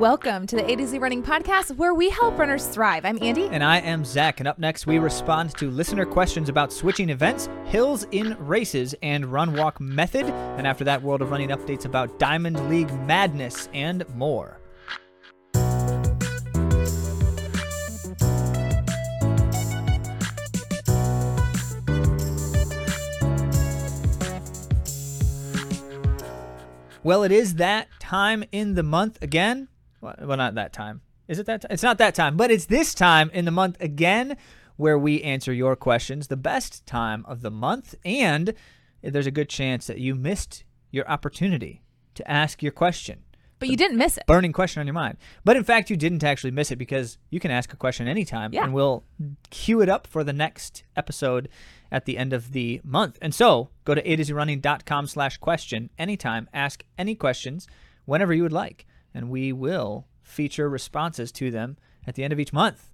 Welcome to the A to Z Running Podcast, where we help runners thrive. I'm Andy. And I am Zach. And up next, we respond to listener questions about switching events, hills in races, and run walk method. And after that, World of Running updates about Diamond League madness and more. Well, it is that time in the month again. Well, well, not that time. Is it that time? It's not that time, but it's this time in the month again where we answer your questions, the best time of the month. And there's a good chance that you missed your opportunity to ask your question. But you didn't miss it. Burning question on your mind. But in fact, you didn't actually miss it because you can ask a question anytime Yeah. and we'll queue it up for the next episode at the end of the month. And so go to a to running.com slash question anytime. Ask any questions whenever you would like. And we will feature responses to them at the end of each month.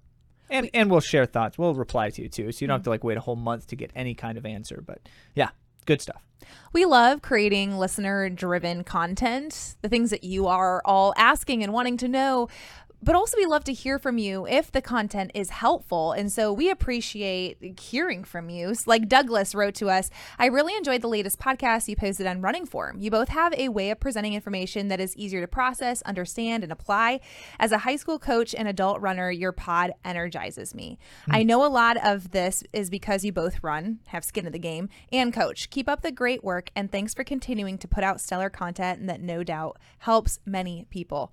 And, and we'll share thoughts. We'll reply to you too. So you don't have to mm-hmm. like wait a whole month to get any kind of answer. But yeah, good stuff. We love creating listener driven content, the things that you are all asking and wanting to know. But also, we love to hear from you if the content is helpful. And so we appreciate hearing from you. Like Douglas wrote to us I really enjoyed the latest podcast you posted on Running Form. You both have a way of presenting information that is easier to process, understand, and apply. As a high school coach and adult runner, your pod energizes me. Hmm. I know a lot of this is because you both run, have skin in the game, and coach. Keep up the great work, and thanks for continuing to put out stellar content that no doubt helps many people.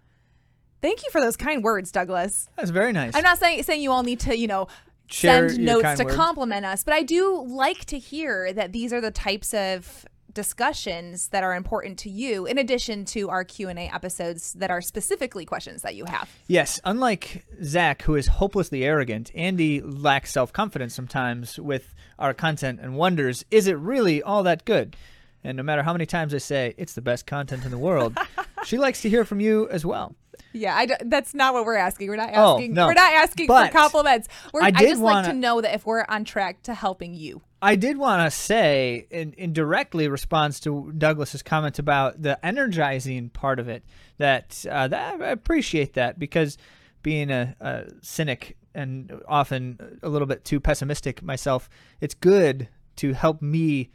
Thank you for those kind words, Douglas. That's very nice. I'm not saying saying you all need to, you know, Share send notes to words. compliment us, but I do like to hear that these are the types of discussions that are important to you in addition to our Q&A episodes that are specifically questions that you have. Yes, unlike Zach, who is hopelessly arrogant, Andy lacks self confidence sometimes with our content and wonders, is it really all that good? And no matter how many times I say it's the best content in the world, she likes to hear from you as well. Yeah, I d- that's not what we're asking. We're not asking. Oh, asking. no. We're not asking But for compliments. We're, I I, just like wanna- to know that if we're on track to helping you. I did want to say, in, in directly response to Douglas's comment about the energizing part of it, that, uh, that I appreciate that because being a, a cynic and often a little bit too pessimistic myself, it's good to help me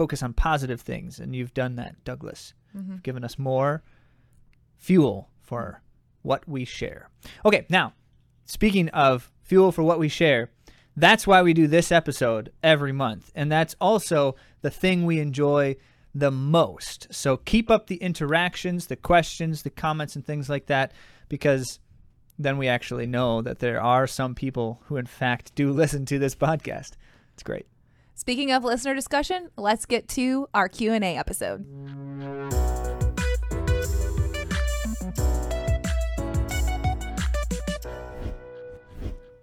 focus on positive things, and you've done that, Douglas. Mm-hmm. You've given us more fuel for what we share. Okay, now speaking of fuel for what we share, that's why we do this episode every month. And that's also the thing we enjoy the most. So keep up the interactions, the questions, the comments, and things like that, because then we actually know that there are some people who, in fact, do listen to this podcast. It's great. Speaking of listener discussion, let's get to our Q&A episode.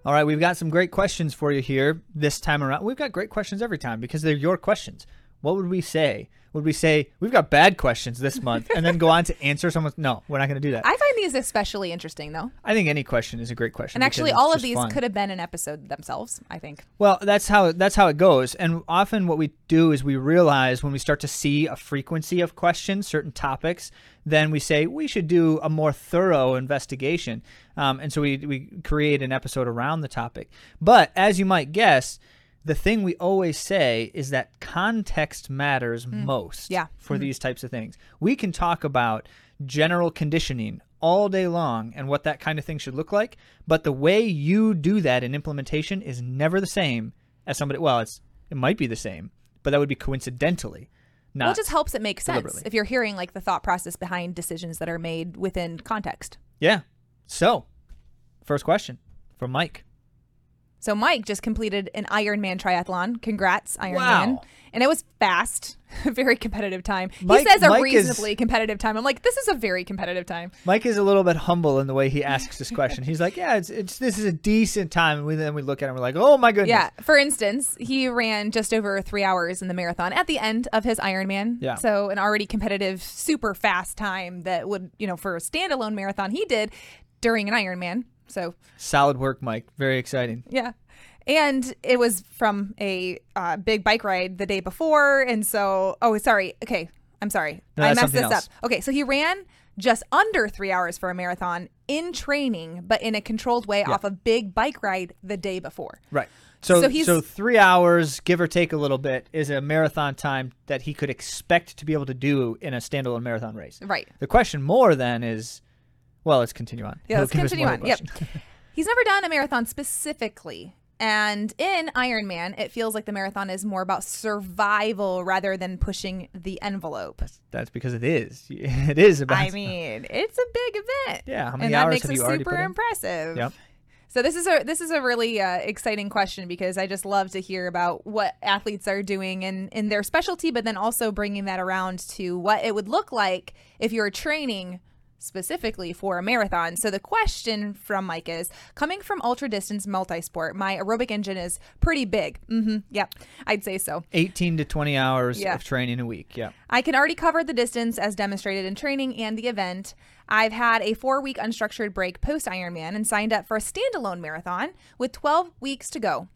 All right, we've got some great questions for you here this time around. We've got great questions every time because they're your questions. What would we say? Would we say we've got bad questions this month and then go on to answer someone's? No, we're not going to do that. I find these especially interesting though. I think any question is a great question. And actually all of these fun. could have been an episode themselves, I think. Well, that's how that's how it goes. And often what we do is we realize when we start to see a frequency of questions, certain topics, then we say we should do a more thorough investigation. Um, and so we we create an episode around the topic. But as you might guess, the thing we always say is that context matters most Mm. Yeah. for these types of things. We can talk about general conditioning all day long and what that kind of thing should look like, but the way you do that in implementation is never the same as somebody well, it's it might be the same, but that would be coincidentally. Not well, it just helps it make sense if you're hearing like the thought process behind decisions that are made within context. Yeah. So, first question from Mike. So Mike just completed an Ironman triathlon. Congrats, Ironman. Wow. And it was fast, very competitive time. Mike- he says a Mike is- reasonably competitive time. I'm like, this is a very competitive time. Mike is a little bit humble in the way he asks this question. He's like, "Yeah, it's it's this is a decent time." And we, then we look at him, we're like, "Oh my goodness!" Yeah. For instance, he ran just over three hours in the marathon at the end of his Ironman. Yeah. So an already competitive, super fast time that would, you know, for a standalone marathon he did during an Ironman. So Solid work, Mike. Very exciting. yeah. And it was from a uh, big bike ride the day before. And so, oh, sorry. Okay. I'm sorry. No, I messed this else. up. Okay. So he ran just under three hours for a marathon in training, but in a controlled way off a big bike ride the day before. Right. So, So so, three hours, give or take a little bit, is a marathon time that he could expect to be able to do in a standalone marathon race. Right. The question more then is, well, let's continue on. Yeah, He'll let's continue on. Yep. He's never done a marathon specifically. And in Ironman, it feels like the marathon is more about survival rather than pushing the envelope. That's because it is. It is about. I mean, it's a big event. Yeah, how many and that hours makes have it you already super put in? impressive. Yep. So this is a this is a really uh, exciting question because I just love to hear about what athletes are doing in in their specialty, but then also bringing that around to what it would look like if you're training specifically for a marathon. So the question from Mike is coming from ultra distance multisport, my aerobic engine is pretty big. Mm-hmm. Yep, I'd say so. 18 to 20 hours Yeah. of training a week. Yeah. I can already cover the distance as demonstrated in training and the event. I've had a four week unstructured break post Ironman and signed up for a standalone marathon with 12 weeks to go.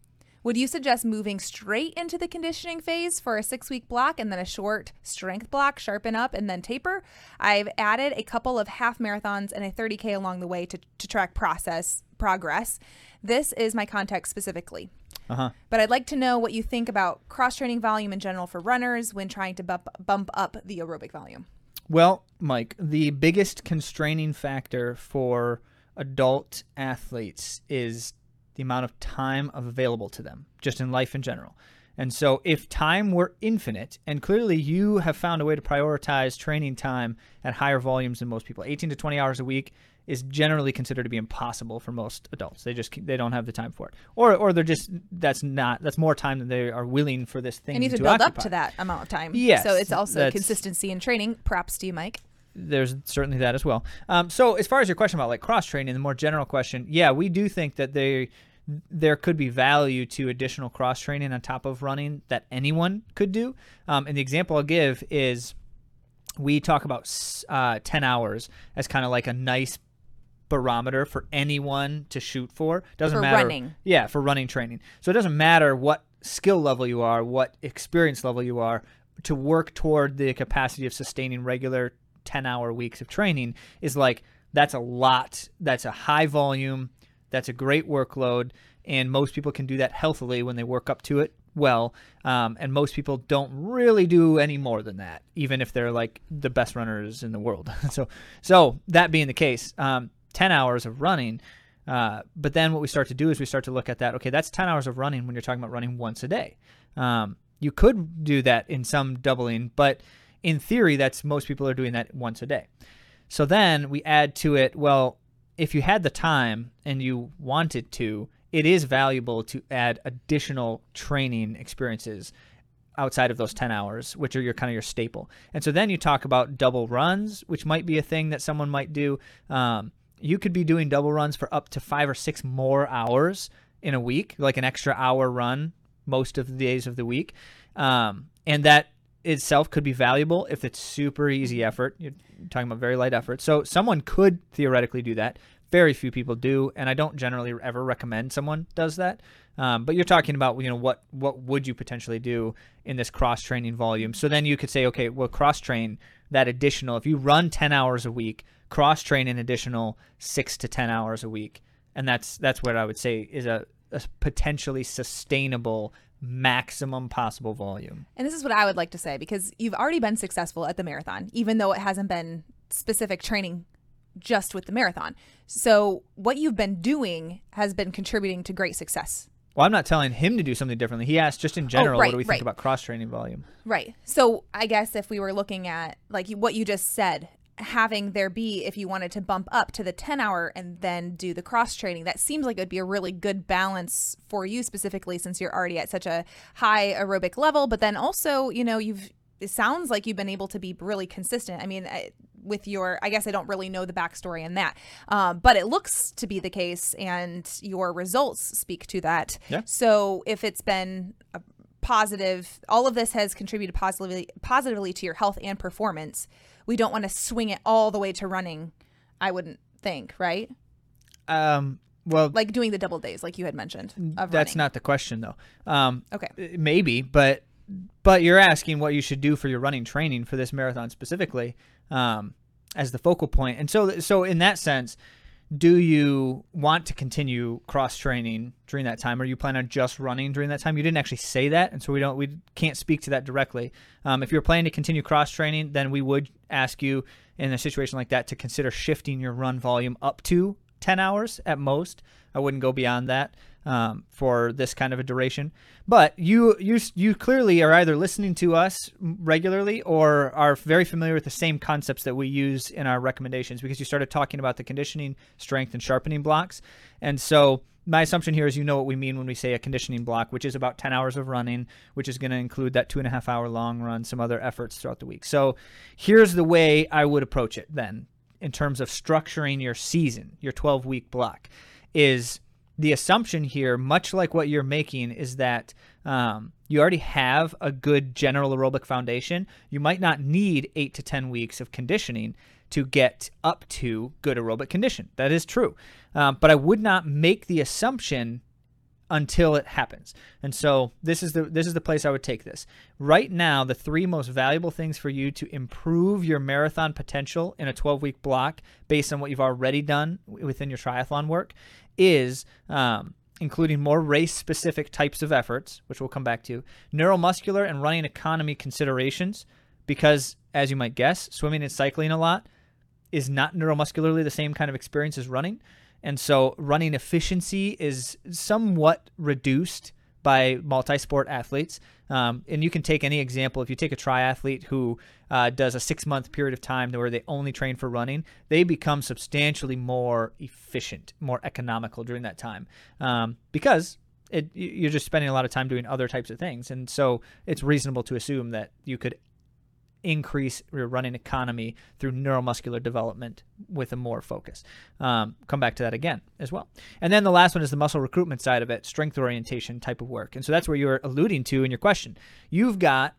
Would you suggest moving straight into the conditioning phase for a six week block and then a short strength block, sharpen up, and then taper? I've added a couple of half marathons and a 30K along the way to, to track process progress. This is my context specifically. Uh huh. But I'd like to know what you think about cross training volume in general for runners when trying to bump, bump up the aerobic volume. Well, Mike, the biggest constraining factor for adult athletes is the amount of time available to them, just in life in general. And so, if time were infinite, and clearly you have found a way to prioritize training time at higher volumes than most people, 18 to 20 hours a week is generally considered to be impossible for most adults. They just they don't have the time for it, or or they're just that's not that's more time than they are willing for this thing And you have to to build occupy. up to that amount of time. Yes, So it's also consistency in training. Props to you, Mike. there's certainly that as well. Um, so as far as your question about like cross training, the more general question, yeah, we do think that they there could be value to additional cross training on top of running that anyone could do. Um, and the example I'll give is we talk about uh, 10 hours as kind of like a nice barometer for anyone to shoot for. Doesn't For matter. running. Yeah, for running training. So it doesn't matter what skill level you are, what experience level you are, to work toward the capacity of sustaining regular 10 hour weeks of training is like that's a lot. That's a high volume. That's a great workload. And most people can do that healthily when they work up to it well. Um, and most people don't really do any more than that, even if they're like the best runners in the world. so, so that being the case, um, 10 hours of running. Uh, but then what we start to do is we start to look at that. Okay, that's 10 hours of running when you're talking about running once a day. Um, you could do that in some doubling, but in theory, that's most people are doing that once a day. So then we add to it, well, if you had the time and you wanted to, it is valuable to add additional training experiences outside of those 10 hours, which are your kind of your staple. And so then you talk about double runs, which might be a thing that someone might do. Um, you could be doing double runs for up to five or six more hours in a week, like an extra hour run most of the days of the week. Um, and that itself could be valuable if it's super easy effort. You're talking about very light effort. So someone could theoretically do that. Very few people do, and I don't generally ever recommend someone does that. Um, but you're talking about you know what what would you potentially do in this cross training volume? So then you could say, okay, well cross train that additional. If you run 10 hours a week, cross train an additional six to 10 hours a week, and that's that's what I would say is a, a potentially sustainable maximum possible volume. And this is what I would like to say because you've already been successful at the marathon, even though it hasn't been specific training just with the marathon. So what you've been doing has been contributing to great success. Well, I'm not telling him to do something differently. He asked just in oh, general, right, what do we right. think about cross training volume? Right. So I guess if we were looking at like what you just said, having there be if you wanted to bump up to the 10 hour and then do the cross training, that seems like it would be a really good balance for you specifically since you're already at such a high aerobic level. But then also, you know, you've it sounds like you've been able to be really consistent. I mean, I, with your, I guess I don't really know the backstory in that, um, but it looks to be the case, and your results speak to that. Yeah. So if it's been a positive, all of this has contributed positively positively to your health and performance. We don't want to swing it all the way to running. I wouldn't think, right? Um, well, Like doing the double days, like you had mentioned. That's running. not the question though. Um, okay. uh, maybe, but but you're asking what you should do for your running training for this marathon specifically. Um, as the focal point. And so so in that sense, do you want to continue cross training during that time? Or you plan on just running during that time? You didn't actually say that, and so we don't we can't speak to that directly. Um, if you're planning to continue cross training, then we would ask you in a situation like that to consider shifting your run volume up to 10 hours at most. I wouldn't go beyond that um, for this kind of a duration. But you you you clearly are either listening to us regularly or are very familiar with the same concepts that we use in our recommendations because you started talking about the conditioning, strength, and sharpening blocks. And so my assumption here is you know what we mean when we say a conditioning block, which is about 10 hours of running, which is going to include that two and a half hour long run, some other efforts throughout the week. So here's the way I would approach it then in terms of structuring your season, your 12 week block, is the assumption here, much like what you're making, is that um, you already have a good general aerobic foundation. You might not need eight to 10 weeks of conditioning to get up to good aerobic condition. That is true. Um, but I would not make the assumption until it happens. And so this is the this is the place I would take this. Right now, the three most valuable things for you to improve your marathon potential in a 12-week block based on what you've already done within your triathlon work is um, including more race specific types of efforts, which we'll come back to, neuromuscular and running economy considerations, because as you might guess, swimming and cycling a lot is not neuromuscularly the same kind of experience as running. And so running efficiency is somewhat reduced by multi-sport athletes. Um, and you can take any example. If you take a triathlete who uh, does a six-month period of time where they only train for running, they become substantially more efficient, more economical during that time um, because it, you're just spending a lot of time doing other types of things. And so it's reasonable to assume that you could increase your running economy through neuromuscular development with a more focus. Um, come back to that again as well. And then the last one is the muscle recruitment side of it, strength orientation type of work. And so that's where you're alluding to in your question. You've got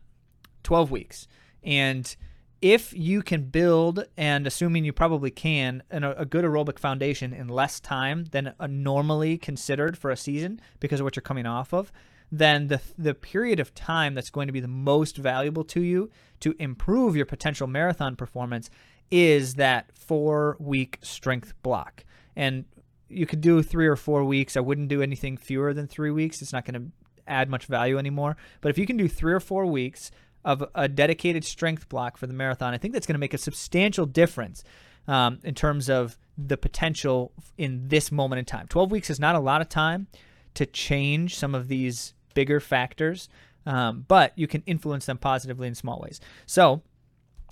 12 weeks. And if you can build, and assuming you probably can, an, a good aerobic foundation in less time than normally considered for a season because of what you're coming off of, then the the period of time that's going to be the most valuable to you to improve your potential marathon performance is that 4 week strength block. And you could do 3 or 4 weeks. I wouldn't do anything fewer than 3 weeks. It's not going to add much value anymore. But if you can do 3 or 4 weeks of a dedicated strength block for the marathon, I think that's going to make a substantial difference um, in terms of the potential in this moment in time. 12 weeks is not a lot of time to change some of these bigger factors, um, but you can influence them positively in small ways. So,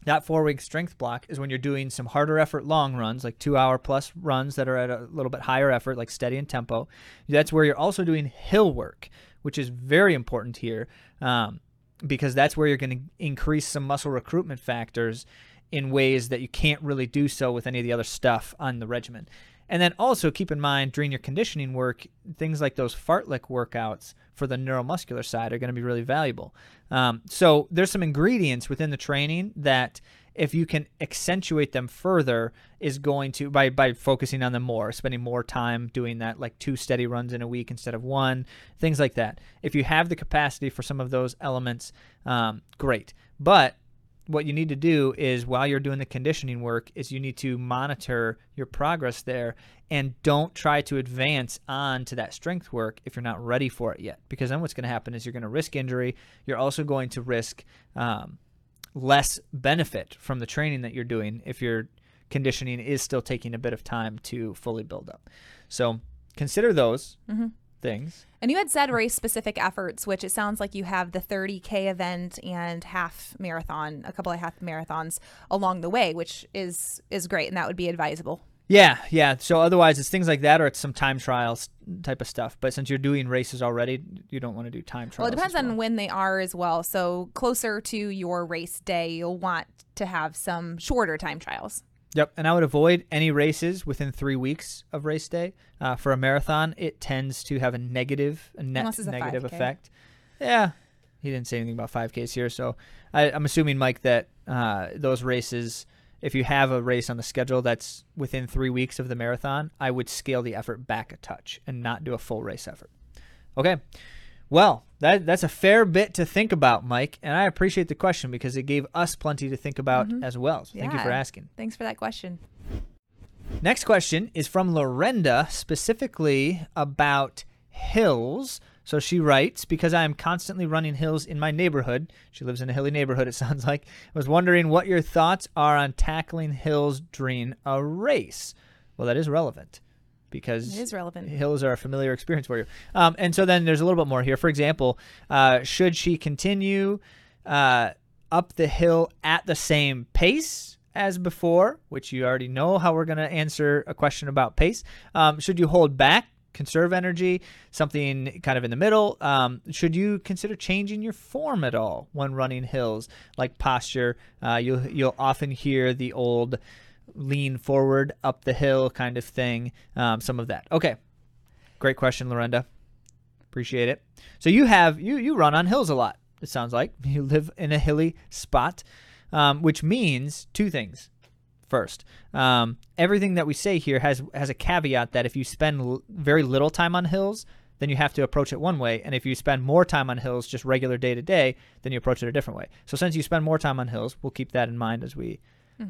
that four week strength block is when you're doing some harder effort long runs, like two hour plus runs that are at a little bit higher effort, like steady and tempo. That's where you're also doing hill work, which is very important here um, because that's where you're going to increase some muscle recruitment factors in ways that you can't really do so with any of the other stuff on the regimen. And then also keep in mind during your conditioning work, things like those fartlek workouts for the neuromuscular side are going to be really valuable. Um, so there's some ingredients within the training that if you can accentuate them further is going to by by focusing on them more spending more time doing that like two steady runs in a week instead of one things like that if you have the capacity for some of those elements um, great but what you need to do is while you're doing the conditioning work is you need to monitor your progress there and don't try to advance on to that strength work if you're not ready for it yet. Because then what's going to happen is you're going to risk injury. You're also going to risk um, less benefit from the training that you're doing if your conditioning is still taking a bit of time to fully build up. So consider those. Mm-hmm things. And you had said race specific efforts, which it sounds like you have the 30K event and half marathon, a couple of half marathons along the way, which is is great and that would be advisable. Yeah, yeah. So otherwise it's things like that or it's some time trials type of stuff. But since you're doing races already, you don't want to do time trials. Well, it depends well. on when they are as well. So closer to your race day, you'll want to have some shorter time trials. Yep, and I would avoid any races within three weeks of race day. Uh, for a marathon, it tends to have a negative, a net a negative effect. Yeah, he didn't say anything about 5Ks here, so I, am assuming, Mike, that uh, those races, if you have a race on the schedule that's within three weeks of the marathon, I would scale the effort back a touch and not do a full race effort. Okay, Well, that that's a fair bit to think about, Mike, and I appreciate the question because it gave us plenty to think about mm-hmm. as well. So thank you for asking. Thanks for that question. Next question is from Lorenda, specifically about hills. So she writes, because I am constantly running hills in my neighborhood. She lives in a hilly neighborhood, it sounds like. I was wondering what your thoughts are on tackling hills during a race. Well, that is relevant because It is relevant. hills are a familiar experience for you. Um, and so then there's a little bit more here. For example, uh, should she continue uh, up the hill at the same pace as before, which you already know how we're going to answer a question about pace? Um, should you hold back? Conserve energy, something kind of in the middle. Um, should you consider changing your form at all when running hills, like posture? Uh, you'll you'll often hear the old lean forward up the hill kind of thing. Um, some of that. Okay, great question, Lorenda. Appreciate it. So you have you you run on hills a lot. It sounds like you live in a hilly spot, um, which means two things. First, um, everything that we say here has has a caveat that if you spend l- very little time on hills, then you have to approach it one way, and if you spend more time on hills, just regular day to day, then you approach it a different way. So since you spend more time on hills, we'll keep that in mind as we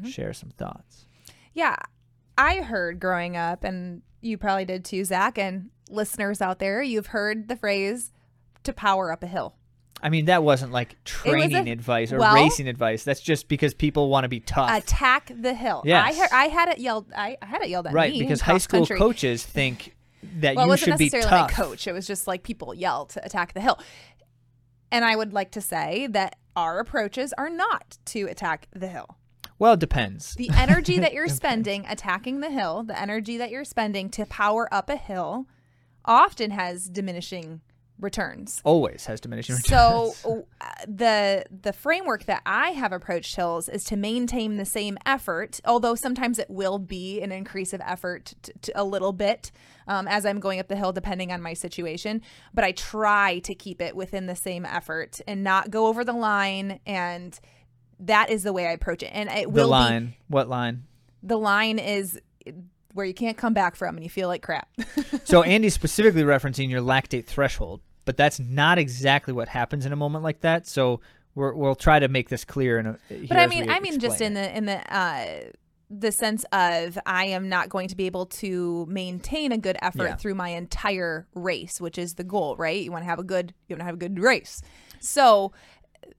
share some thoughts. Yeah. I heard growing up, and you probably did too, Zach, and listeners out there, you've heard the phrase to power up a hill. I mean, that wasn't like training a- advice or well- racing advice. That's just because people want to be tough. Attack the hill. Yes. I, heard, I had it yelled. I, I had it yelled at right, me. Right, because high school country. coaches think that Well, you should be necessarily tough. my coach. It was just like people yell to attack the hill. And I would like to say that our approaches are not to attack the hill. Well, it depends. The energy that you're spending attacking the hill, the energy that you're spending to power up a hill, often has diminishing returns. Always has diminishing So returns. uh, the the framework that I have approached hills is to maintain the same effort, although sometimes it will be an increase of effort t- t- a little bit um, as I'm going up the hill, depending on my situation. But I try to keep it within the same effort and not go over the line. And that is the way I approach it. And it the will be line. What line? the line is where you can't come back from and you feel like crap. So Andy's specifically referencing your lactate threshold, but that's not exactly what happens in a moment like that. So we're, we'll try to make this clear. In a, but I mean, I mean, just in the in the uh, the sense of I am not going to be able to maintain a good effort Yeah. through my entire race, which is the goal, right? You want to have a good, you want to have a good race. So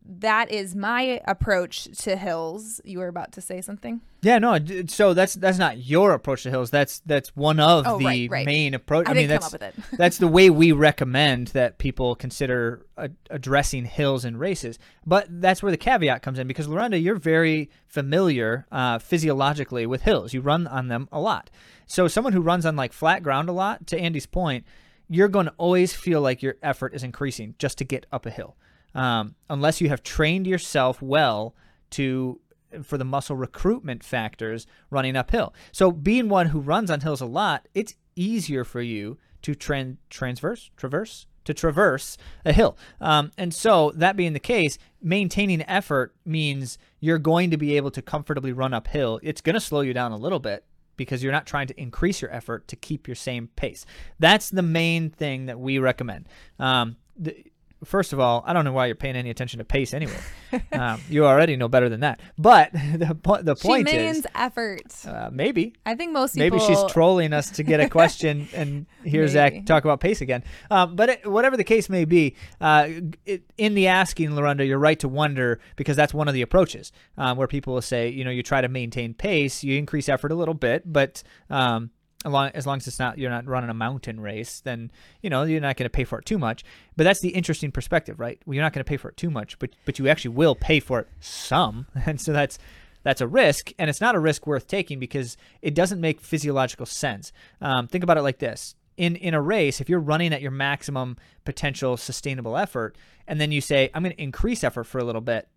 that is my approach to hills. You were about to say something. Yeah, no. So that's that's not your approach to hills. That's that's one of Oh, the right, right. main approach. I, mean, didn't that's come up with it. that's the way we recommend that people consider a- addressing hills and races. But that's where the caveat comes in because Lorenda, you're very familiar uh, physiologically with hills. You run on them a lot. So someone who runs on like flat ground a lot, to Andy's point, you're going to always feel like your effort is increasing just to get up a hill, um, unless you have trained yourself well to for the muscle recruitment factors running uphill. So being one who runs on hills a lot, it's easier for you to tran- transverse, traverse, to traverse a hill. Um, and so that being the case, maintaining effort means you're going to be able to comfortably run uphill. It's going to slow you down a little bit because you're not trying to increase your effort to keep your same pace. That's the main thing that we recommend. Um, the, first of all, I don't know why you're paying any attention to pace anyway. um, you already know better than that. But the, po- the She point means is, effort. uh, maybe. I think most Maybe people. she's trolling us to get a question and hear Maybe. Zach talk about pace again. Um, but it, whatever the case may be, uh, it, in the asking, Lorenda, you're right to wonder because that's one of the approaches um, where people will say, you know, you try to maintain pace, you increase effort a little bit, but um, along, as long as it's not you're not running a mountain race, then you know you're not going to pay for it too much. But that's the interesting perspective, right? Well, you're not going to pay for it too much, but but you actually will pay for it some, and so that's that's a risk, and it's not a risk worth taking because it doesn't make physiological sense. Um, think about it like this: in in a race, if you're running at your maximum potential sustainable effort, and then you say, "I'm going to increase effort for a little bit,"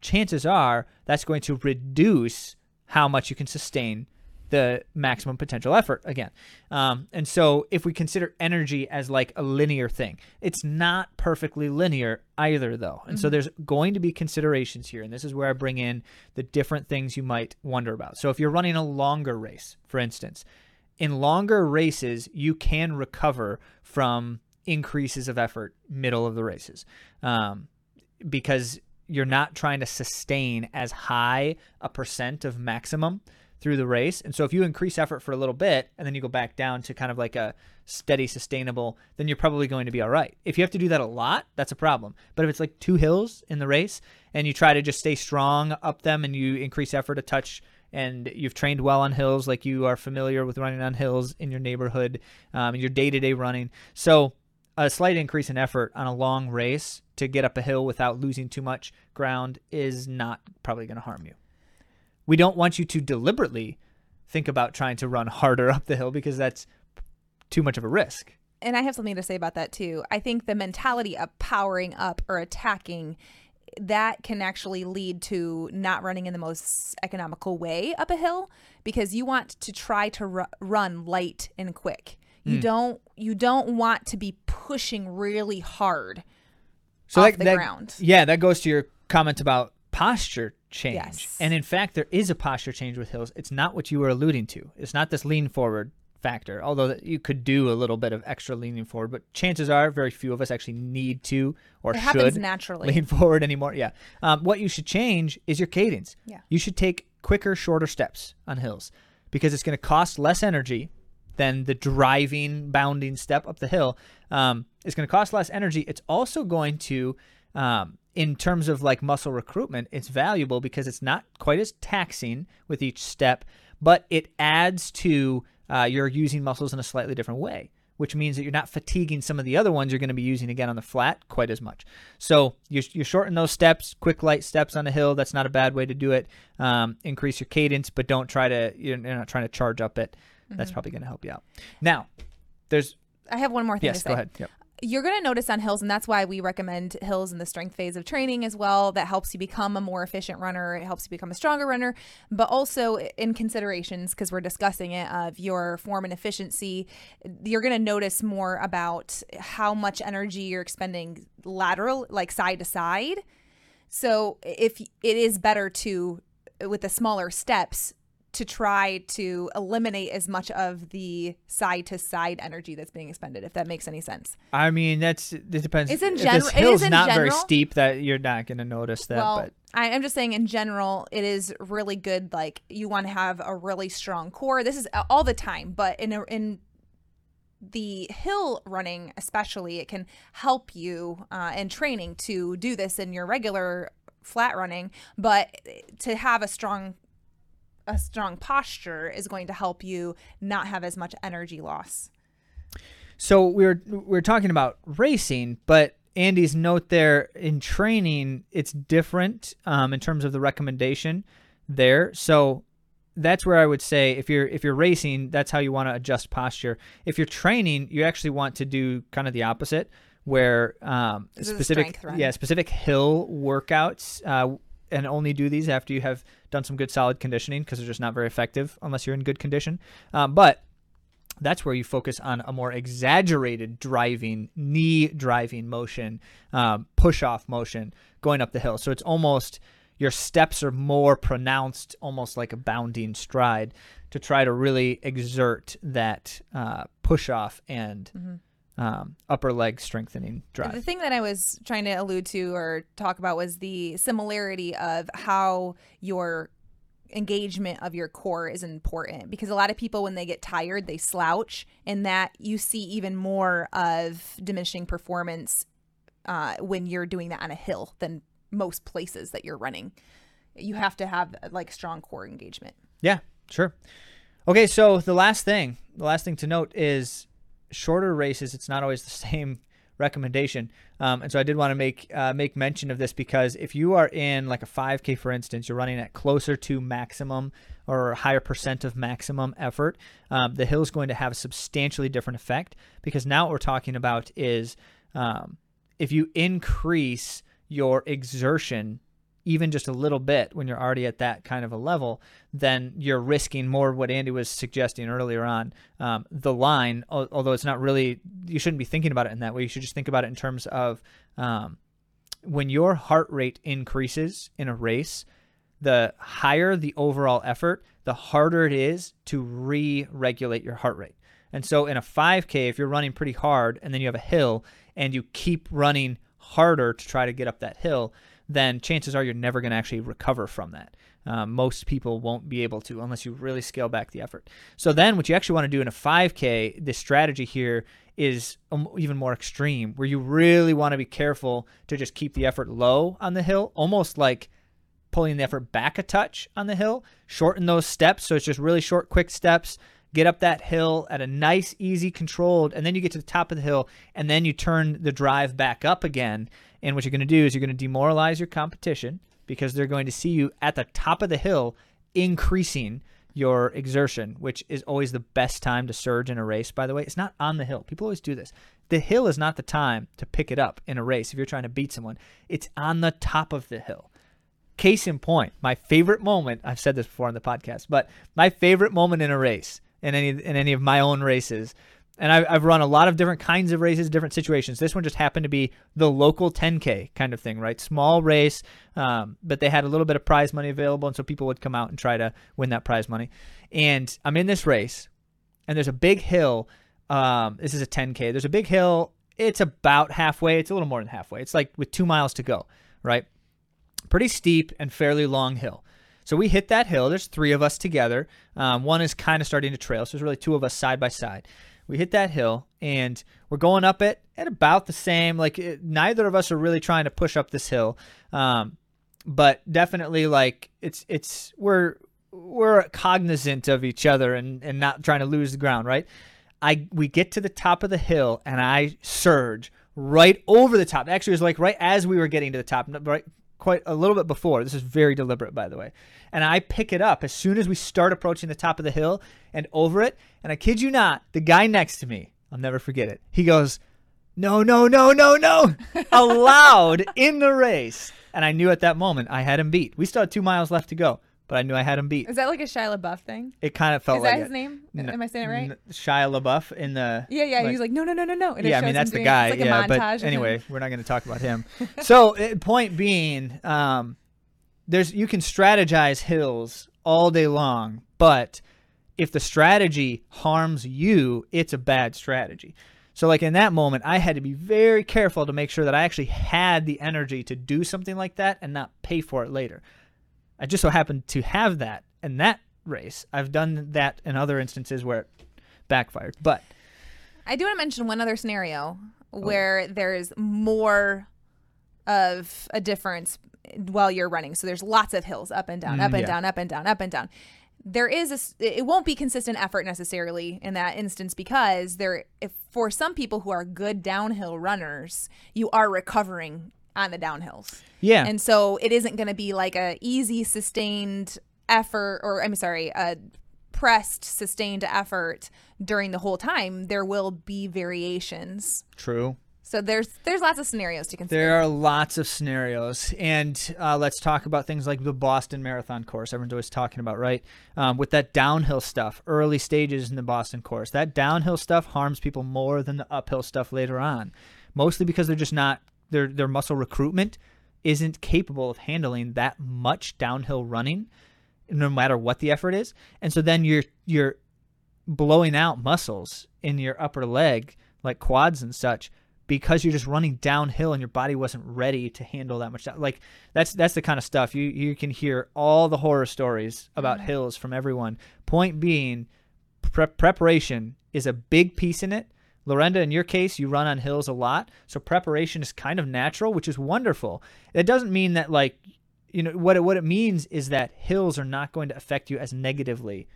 chances are that's going to reduce how much you can sustain the maximum potential effort again. Um, and so, if we consider energy as like a linear thing, it's not perfectly linear either, though. And so, there's going to be considerations here. And this is where I bring in the different things you might wonder about. So, if you're running a longer race, for instance, in longer races, you can recover from increases of effort middle of the races um, because you're not trying to sustain as high a percent of maximum through the race. And so if you increase effort for a little bit and then you go back down to kind of like a steady, sustainable, then you're probably going to be all right. If you have to do that a lot, that's a problem. But if it's like two hills in the race and you try to just stay strong up them and you increase effort a touch and you've trained well on hills, like you are familiar with running on hills in your neighborhood, um, your day to day running. So a slight increase in effort on a long race to get up a hill without losing too much ground is not probably going to harm you we don't want you to deliberately think about trying to run harder up the hill because that's too much of a risk. And I have something to say about that too. I think the mentality of powering up or attacking that can actually lead to not running in the most economical way up a hill because you want to try to ru- run light and quick. You mm. don't you don't want to be pushing really hard so off the that, ground. Yeah, that goes to your comment about posture change. Yes. And in fact, there is a posture change with hills. It's not what you were alluding to. It's not this lean forward factor, although you could do a little bit of extra leaning forward, but chances are very few of us actually need to or it should naturally. lean forward anymore. Yeah. Um, what you should change is your cadence. Yeah. You should take quicker, shorter steps on hills because it's going to cost less energy than the driving, bounding step up the hill. Um, it's going to cost less energy. It's also going to um, in terms of like muscle recruitment, it's valuable because it's not quite as taxing with each step, but it adds to uh, your using muscles in a slightly different way, which means that you're not fatiguing some of the other ones you're going to be using again on the flat quite as much. So you, you shorten those steps, quick light steps on a hill. That's not a bad way to do it. Um, increase your cadence, but don't try to you're not trying to charge up it. That's mm-hmm. probably going to help you out. Now, there's I have one more thing yes, to say. go ahead. Yep you're going to notice on hills, and that's why we recommend hills in the strength phase of training as well. That helps you become a more efficient runner. It helps you become a stronger runner, but also in considerations, because we're discussing it, of your form and efficiency, you're going to notice more about how much energy you're expending lateral, like side to side. So if it is better to, with the smaller steps, to try to eliminate as much of the side to side energy that's being expended, if that makes any sense. I mean, that's it depends. It's in general. This hill's not general, very steep that you're not going to notice that. Well, but I, am just saying, in general, it is really good. Like you want to have a really strong core. This is all the time, but in a, in the hill running, especially, it can help you uh, in training to do this in your regular flat running, but to have a strong a strong posture is going to help you not have as much energy loss. So we're we're talking about racing, but Andy's note there in training, it's different um, in terms of the recommendation there. So that's where I would say if you're if you're racing, that's how you want to adjust posture. If you're training, you actually want to do kind of the opposite, where um, specific yeah specific hill workouts. Uh, and only do these after you have done some good solid conditioning because they're just not very effective unless you're in good condition. Um, but that's where you focus on a more exaggerated driving, knee driving motion, um, push off motion going up the hill. So it's almost your steps are more pronounced, almost like a bounding stride to try to really exert that uh, push off and. Mm-hmm um, upper leg strengthening drive. The thing that I was trying to allude to or talk about was the similarity of how your engagement of your core is important. Because a lot of people when they get tired they slouch and that you see even more of diminishing performance uh, when you're doing that on a hill than most places that you're running. You have to have like strong core engagement. Yeah sure. Okay so the last thing the last thing to note is shorter races, it's not always the same recommendation. Um, and so I did want to make uh, make mention of this because if you are in like a 5K, for instance, you're running at closer to maximum or higher percent of maximum effort, um, the hill is going to have a substantially different effect because now what we're talking about is um, if you increase your exertion even just a little bit when you're already at that kind of a level, then you're risking more what Andy was suggesting earlier on. Um, the line, although it's not really, you shouldn't be thinking about it in that way. You should just think about it in terms of um, when your heart rate increases in a race, the higher the overall effort, the harder it is to re regulate your heart rate. And so in a 5K, if you're running pretty hard and then you have a hill and you keep running harder to try to get up that hill, then chances are you're never going to actually recover from that. Um, most people won't be able to unless you really scale back the effort. So then, what you actually want to do in a 5K, this strategy here is um, even more extreme, where you really want to be careful to just keep the effort low on the hill, almost like pulling the effort back a touch on the hill, shorten those steps. So it's just really short, quick steps. Get up that hill at a nice, easy, controlled, and then you get to the top of the hill, and then you turn the drive back up again. And what you're going to do is you're going to demoralize your competition because they're going to see you at the top of the hill increasing your exertion, which is always the best time to surge in a race, by the way. It's not on the hill. People always do this. The hill is not the time to pick it up in a race if you're trying to beat someone. It's on the top of the hill. Case in point, my favorite moment, I've said this before on the podcast, but my favorite moment in a race, in any in any of my own races, and I've, I've run a lot of different kinds of races, different situations. This one just happened to be the local 10K kind of thing, right? Small race, um, but they had a little bit of prize money available, and so people would come out and try to win that prize money. And I'm in this race, and there's a big hill. Um, this is a 10K. There's a big hill. It's about halfway. It's a little more than halfway. It's like with two miles to go, right? Pretty steep and fairly long hill. So we hit that hill. There's three of us together. Um, one is kind of starting to trail, so there's really two of us side by side we hit that hill and we're going up it at about the same like it, neither of us are really trying to push up this hill um, but definitely like it's it's we're we're cognizant of each other and and not trying to lose the ground right? I we get to the top of the hill and i surge right over the top. Actually it was like right as we were getting to the top right quite a little bit before. This is very deliberate, by the way. And I pick it up as soon as we start approaching the top of the hill and over it. And I kid you not, the guy next to me, I'll never forget it. He goes, No, no, no, no, no, aloud in the race. And I knew at that moment I had him beat. We still had two miles left to go but I knew I had him beat. Is that like a Shia LaBeouf thing? It kind of felt Is like that his it. name? N- Am I saying it right? N- Shia LaBeouf in the yeah, yeah. like- He's like, no, no, no, no, no. And yeah, I mean that's the doing- guy. Like yeah, a but montage of him. anyway, we're not going to talk about him. so, uh, point being, um, there's you can strategize hills all day long, but if the strategy harms you, it's a bad strategy. So, like in that moment, I had to be very careful to make sure that I actually had the energy to do something like that and not pay for it later. I just so happened to have that in that race. I've done that in other instances where it backfired, but I do want to mention one other scenario Oh. where there's more of a difference while you're running. So there's lots of hills up and down, Mm, up and yeah. down, up and down, up and down. There is a, it won't be consistent effort necessarily in that instance because there if for some people who are good downhill runners, you are recovering on the downhills. yeah, And so it isn't going to be like a easy sustained effort or I'm sorry, a pressed sustained effort during the whole time. There will be variations. true. So there's there's lots of scenarios to consider. There are lots of scenarios, and uh, let's talk about things like the Boston Marathon course. Everyone's always talking about, right? Um, with that downhill stuff, early stages in the Boston course, that downhill stuff harms people more than the uphill stuff later on, mostly because they're just not their their muscle recruitment isn't capable of handling that much downhill running, no matter what the effort is, and so then you're you're blowing out muscles in your upper leg, like quads and such, because you're just running downhill and your body wasn't ready to handle that much. Like that's that's the kind of stuff you you can hear all the horror stories about mm-hmm. hills from everyone. Point being, pre- preparation is a big piece in it. Lorenda, in your case, you run on hills a lot, so preparation is kind of natural, which is wonderful. It doesn't mean that like you know what it, what it means is that hills are not going to affect you as negatively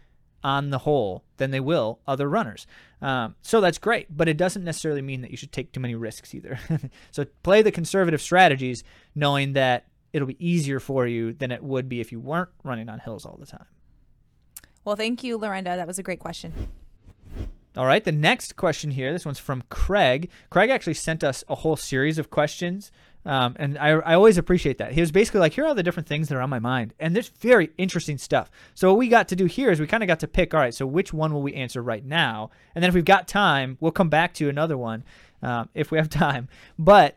on the whole than they will other runners. Um, so that's great, but it doesn't necessarily mean that you should take too many risks either. so play the conservative strategies, knowing that it'll be easier for you than it would be if you weren't running on hills all the time. well, thank you, Lorenda. That was a great question. All right, the next question here, this one's from Craig. Craig actually sent us a whole series of questions, um, and I, I always appreciate that. He was basically like, here are all the different things that are on my mind, and there's very interesting stuff. So what we got to do here is we kind of got to pick, all right, so which one will we answer right now? And then if we've got time, we'll come back to another one um, if we have time. But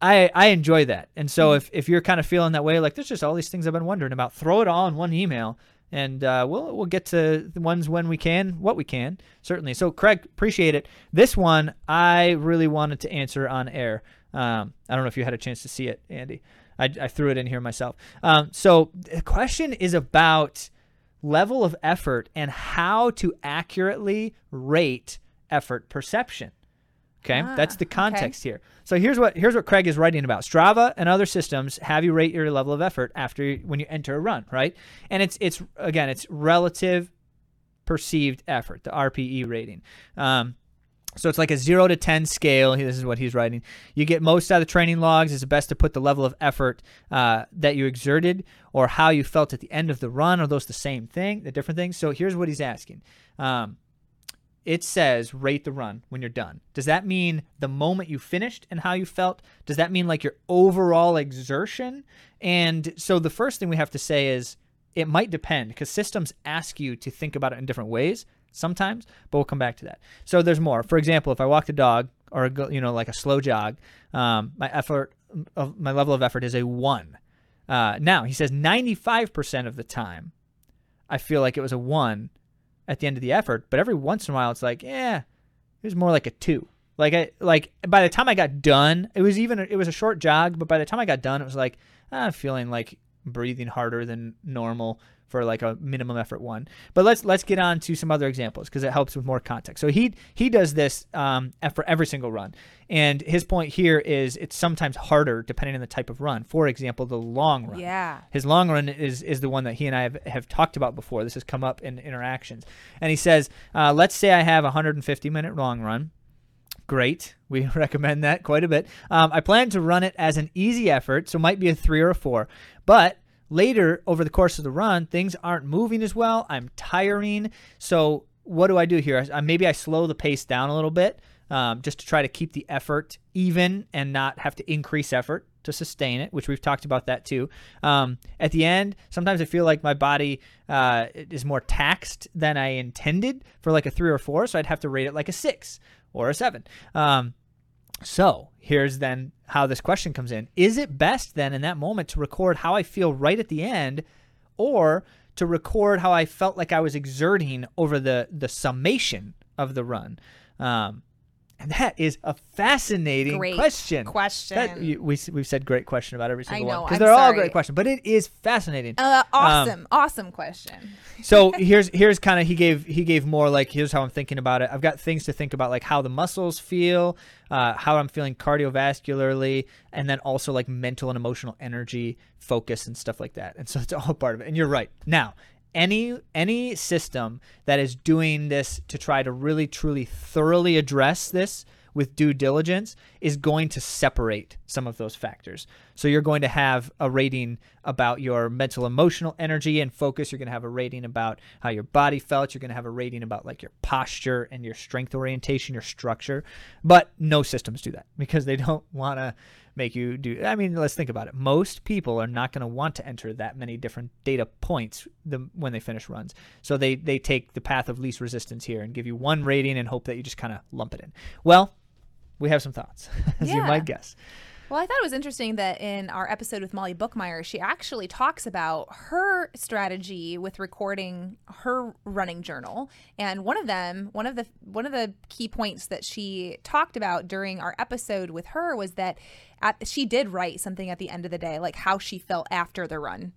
I, I enjoy that. And so if, if you're kind of feeling that way, like there's just all these things I've been wondering about, throw it all in one email and uh, we'll we'll get to the ones when we can, what we can, certainly. So, Craig, appreciate it. This one I really wanted to answer on air. Um, I don't know if you had a chance to see it, Andy. I, I threw it in here myself. Um, so, the question is about level of effort and how to accurately rate effort perception. Okay, Ah, that's the okay. context here. So here's what here's what Craig is writing about. Strava and other systems have you rate your level of effort after you, when you enter a run, right? And it's it's again it's relative perceived effort, the RPE rating. Um, so it's like a zero to ten scale. This is what he's writing. You get most out of the training logs. It's best to put the level of effort uh, that you exerted or how you felt at the end of the run. Are those the same thing? The different things? So here's what he's asking. Um, it says rate the run when you're done. Does that mean the moment you finished and how you felt? Does that mean like your overall exertion? And so the first thing we have to say is it might depend because systems ask you to think about it in different ways sometimes, but we'll come back to that. So there's more. For example, if I walk the dog or you know like a slow jog, um, my effort of my level of effort is a one. Uh, now he says 95% of the time, I feel like it was a one at the end of the effort, but every once in a while it's like, yeah, it was more like a two. Like I like by the time I got done, it was even it was a short jog, but by the time I got done, it was like ah, I'm feeling like breathing harder than normal for like a minimum effort one. But let's let's get on to some other examples because it helps with more context. So he he does this um, for every single run, and his point here is it's sometimes harder depending on the type of run. For example, the long run. Yeah. His long run is is the one that he and I have, have talked about before. This has come up in interactions, and he says, uh, let's say I have a 150 minute long run. Great, we recommend that quite a bit. Um, I plan to run it as an easy effort, so it might be a three or a four. But later over the course of the run, things aren't moving as well. I'm tiring, so what do I do here? Maybe I slow the pace down a little bit. Um, just to try to keep the effort even and not have to increase effort to sustain it, which we've talked about that too. Um, at the end, sometimes I feel like my body uh, is more taxed than I intended for like a three or four, so I'd have to rate it like a six or a seven. Um, so here's then how this question comes in: Is it best then in that moment to record how I feel right at the end, or to record how I felt like I was exerting over the the summation of the run? Um, that is a fascinating Great question. question. That, we we've said great question about every single know, one because they're all great questions, but it is fascinating. Uh, awesome, awesome question. so here's here's kind of he gave he gave more like here's how I'm thinking about it. I've got things to think about like how the muscles feel, uh, how I'm feeling cardiovascularly, and then also like mental and emotional energy, focus, and stuff like that. And so it's all part of it. And you're right. Now any any system that is doing this to try to really truly thoroughly address this with due diligence is going to separate some of those factors. So you're going to have a rating about your mental emotional energy and focus, you're going to have a rating about how your body felt, you're going to have a rating about like your posture and your strength orientation, your structure. But no systems do that because they don't want to make you do I mean, let's think about it. Most people are not going to want to enter that many different data points the, when they finish runs. So they they take the path of least resistance here and give you one rating and hope that you just kind of lump it in. Well, we have some thoughts, as you might guess. Well, I thought it was interesting that in our episode with Molly Bookmeyer, she actually talks about her strategy with recording her running journal. And one of them, one of the one of the key points that she talked about during our episode with her was that at, she did write something at the end of the day, like how she felt after the run.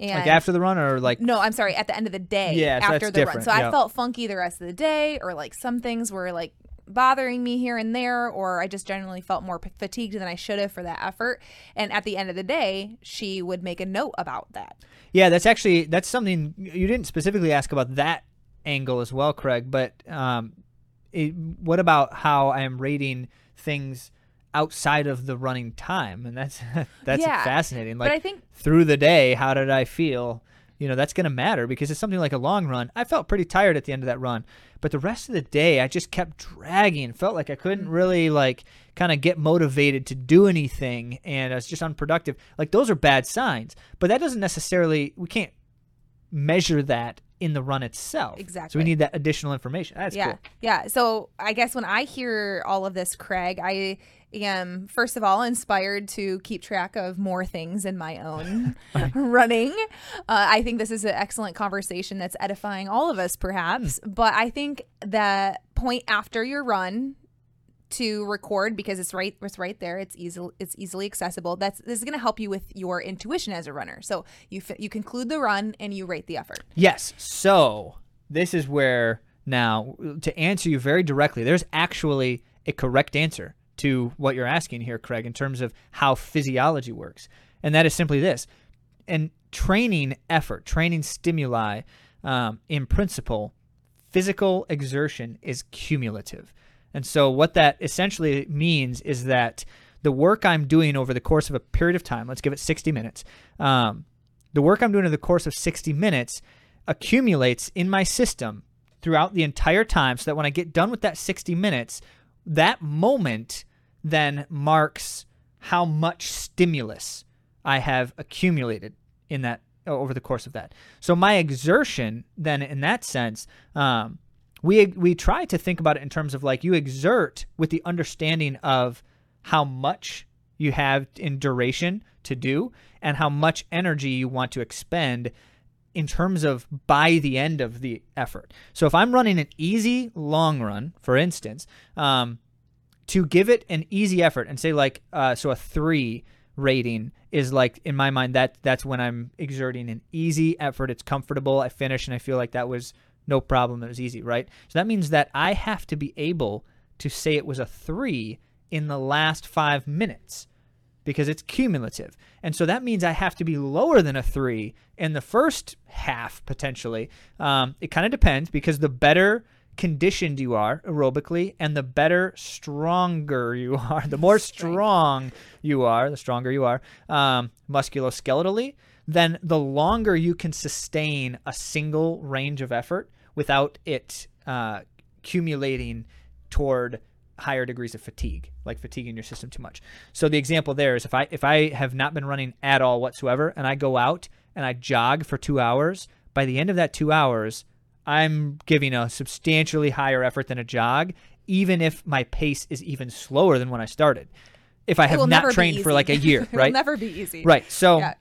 And Like after the run or like no, I'm sorry, at the end of the day Yeah, after the run. different, So I felt funky the rest of the day, or like some things were like bothering me here and there, or I just generally felt more p- fatigued than I should have for that effort. And at the end of the day, she would make a note about that. Yeah, that's actually that's something you didn't specifically ask about that angle as well, Craig. But um, it, what about how I am rating things outside of the running time? And that's that's Yeah, fascinating. but Like I think through the day, how did I feel? You know, that's going to matter because it's something like a long run. I felt pretty tired at the end of that run, but the rest of the day, I just kept dragging. Felt like I couldn't mm. really like kind of get motivated to do anything, and I was just unproductive. Like those are bad signs, but that doesn't necessarily we can't measure that in the run itself. Exactly. So we need that additional information. That's yeah cool. yeah so i guess when i hear all of this craig i am first of all inspired to keep track of more things in my own running. Uh, i think this is an excellent conversation that's edifying all of us perhaps. But i think the point after your run to record because it's right it's right there it's easily it's easily accessible that's this is going to help you with your intuition as a runner. So you fi- you conclude the run and you rate the effort. Yes. So this is where now to answer you very directly, there's actually a correct answer to what you're asking here, Craig, in terms of how physiology works. And that is simply this. And training effort, training stimuli, um, in principle, physical exertion is cumulative. And so, what that essentially means is that the work I'm doing over the course of a period of time, let's give it 60 minutes, um, the work I'm doing over the course of 60 minutes accumulates in my system throughout the entire time so that when I get done with that 60 minutes, that moment then marks how much stimulus I have accumulated in that over the course of that. So my exertion then in that sense, um, we we try to think about it in terms of like you exert with the understanding of how much you have in duration to do and how much energy you want to expend in terms of by the end of the effort. So if I'm running an easy long run, for instance, um, to give it an easy effort and say like uh, so a three rating is like in my mind that that's when I'm exerting an easy effort. It's comfortable. I finish and I feel like that was no problem. It was easy, right? So that means that I have to be able to say it was a three in the last five minutes because it's cumulative. And so that means I have to be lower than a three in the first half potentially. Um, it kind of depends because the better conditioned you are aerobically and the better stronger you are the more strong you are the stronger you are um, musculoskeletally then the longer you can sustain a single range of effort without it uh, accumulating toward higher degrees of fatigue, like fatiguing your system too much. So the example there is if I if I have not been running at all whatsoever and I go out and I jog for 2 hours, by the end of that 2 hours, I'm giving a substantially higher effort than a jog even if my pace is even slower than when I started. If I have not trained for like a year, right? will never be easy Right. So Yeah.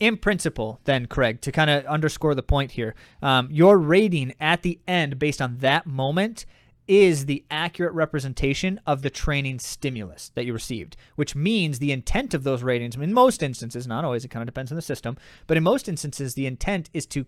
in principle, then, Craig, to kind of underscore the point here, um, your rating at the end based on that moment is the accurate representation of the training stimulus that you received, which means the intent of those ratings, in most instances, not always, it kind of depends on the system, but in most instances, the intent is to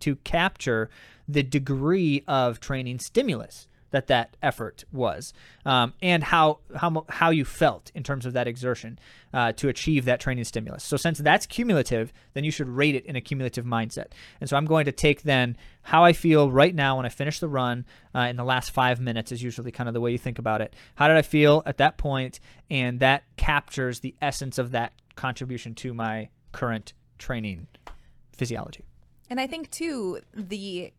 to capture the degree of training stimulus that that effort was, um, and how how how you felt in terms of that exertion uh, to achieve that training stimulus. So since that's cumulative, then you should rate it in a cumulative mindset. And so I'm going to take then how I feel right now when I finish the run uh, in the last five minutes is usually kind of the way you think about it. How did I feel at that point? And that captures the essence of that contribution to my current training physiology. And I think too the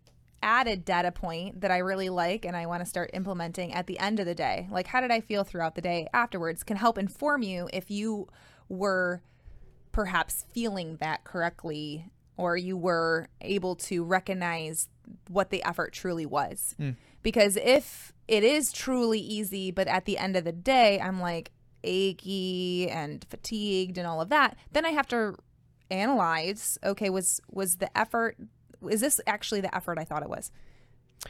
added data point that I really like and I want to start implementing at the end of the day, like how did I feel throughout the day afterwards, can help inform you if you were perhaps feeling that correctly or you were able to recognize what the effort truly was. Hmm. Because if it is truly easy, but at the end of the day, I'm like achy and fatigued and all of that, then I have to analyze okay was was the effort is this actually the effort i thought it was?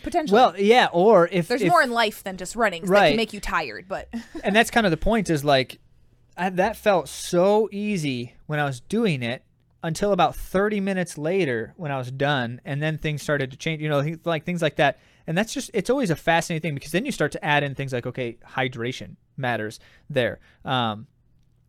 Potentially. Well, yeah, or if there's if- more in life than just running so that Right. can make you tired but and that's kind of the point is like I, that felt so easy when I was doing it until about 30 minutes later when I was done and then things started to change you know like things like that. And that's just it's always a fascinating thing because then you start to add in things like okay hydration matters there. Um,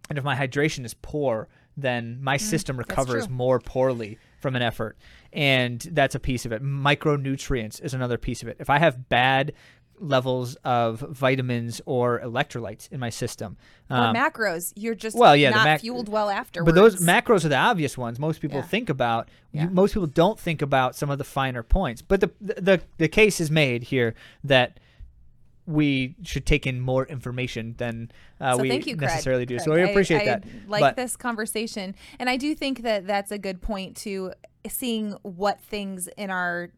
and if my hydration is poor then my system recovers more poorly from an effort and that's a piece of it. Micronutrients is another piece of it. If i have bad levels of vitamins or electrolytes in my system or um, macros you're just well, yeah, not mac- fueled well afterwards but those macros are the obvious ones most people Yeah. think about. Yeah. you, most people don't think about some of the finer points. But the, the the case is made here that we should take in more information than uh, so we you, Craig. necessarily do. So Craig. we appreciate I, that. I like but this conversation, and I do think that that's a good point to seeing what things in our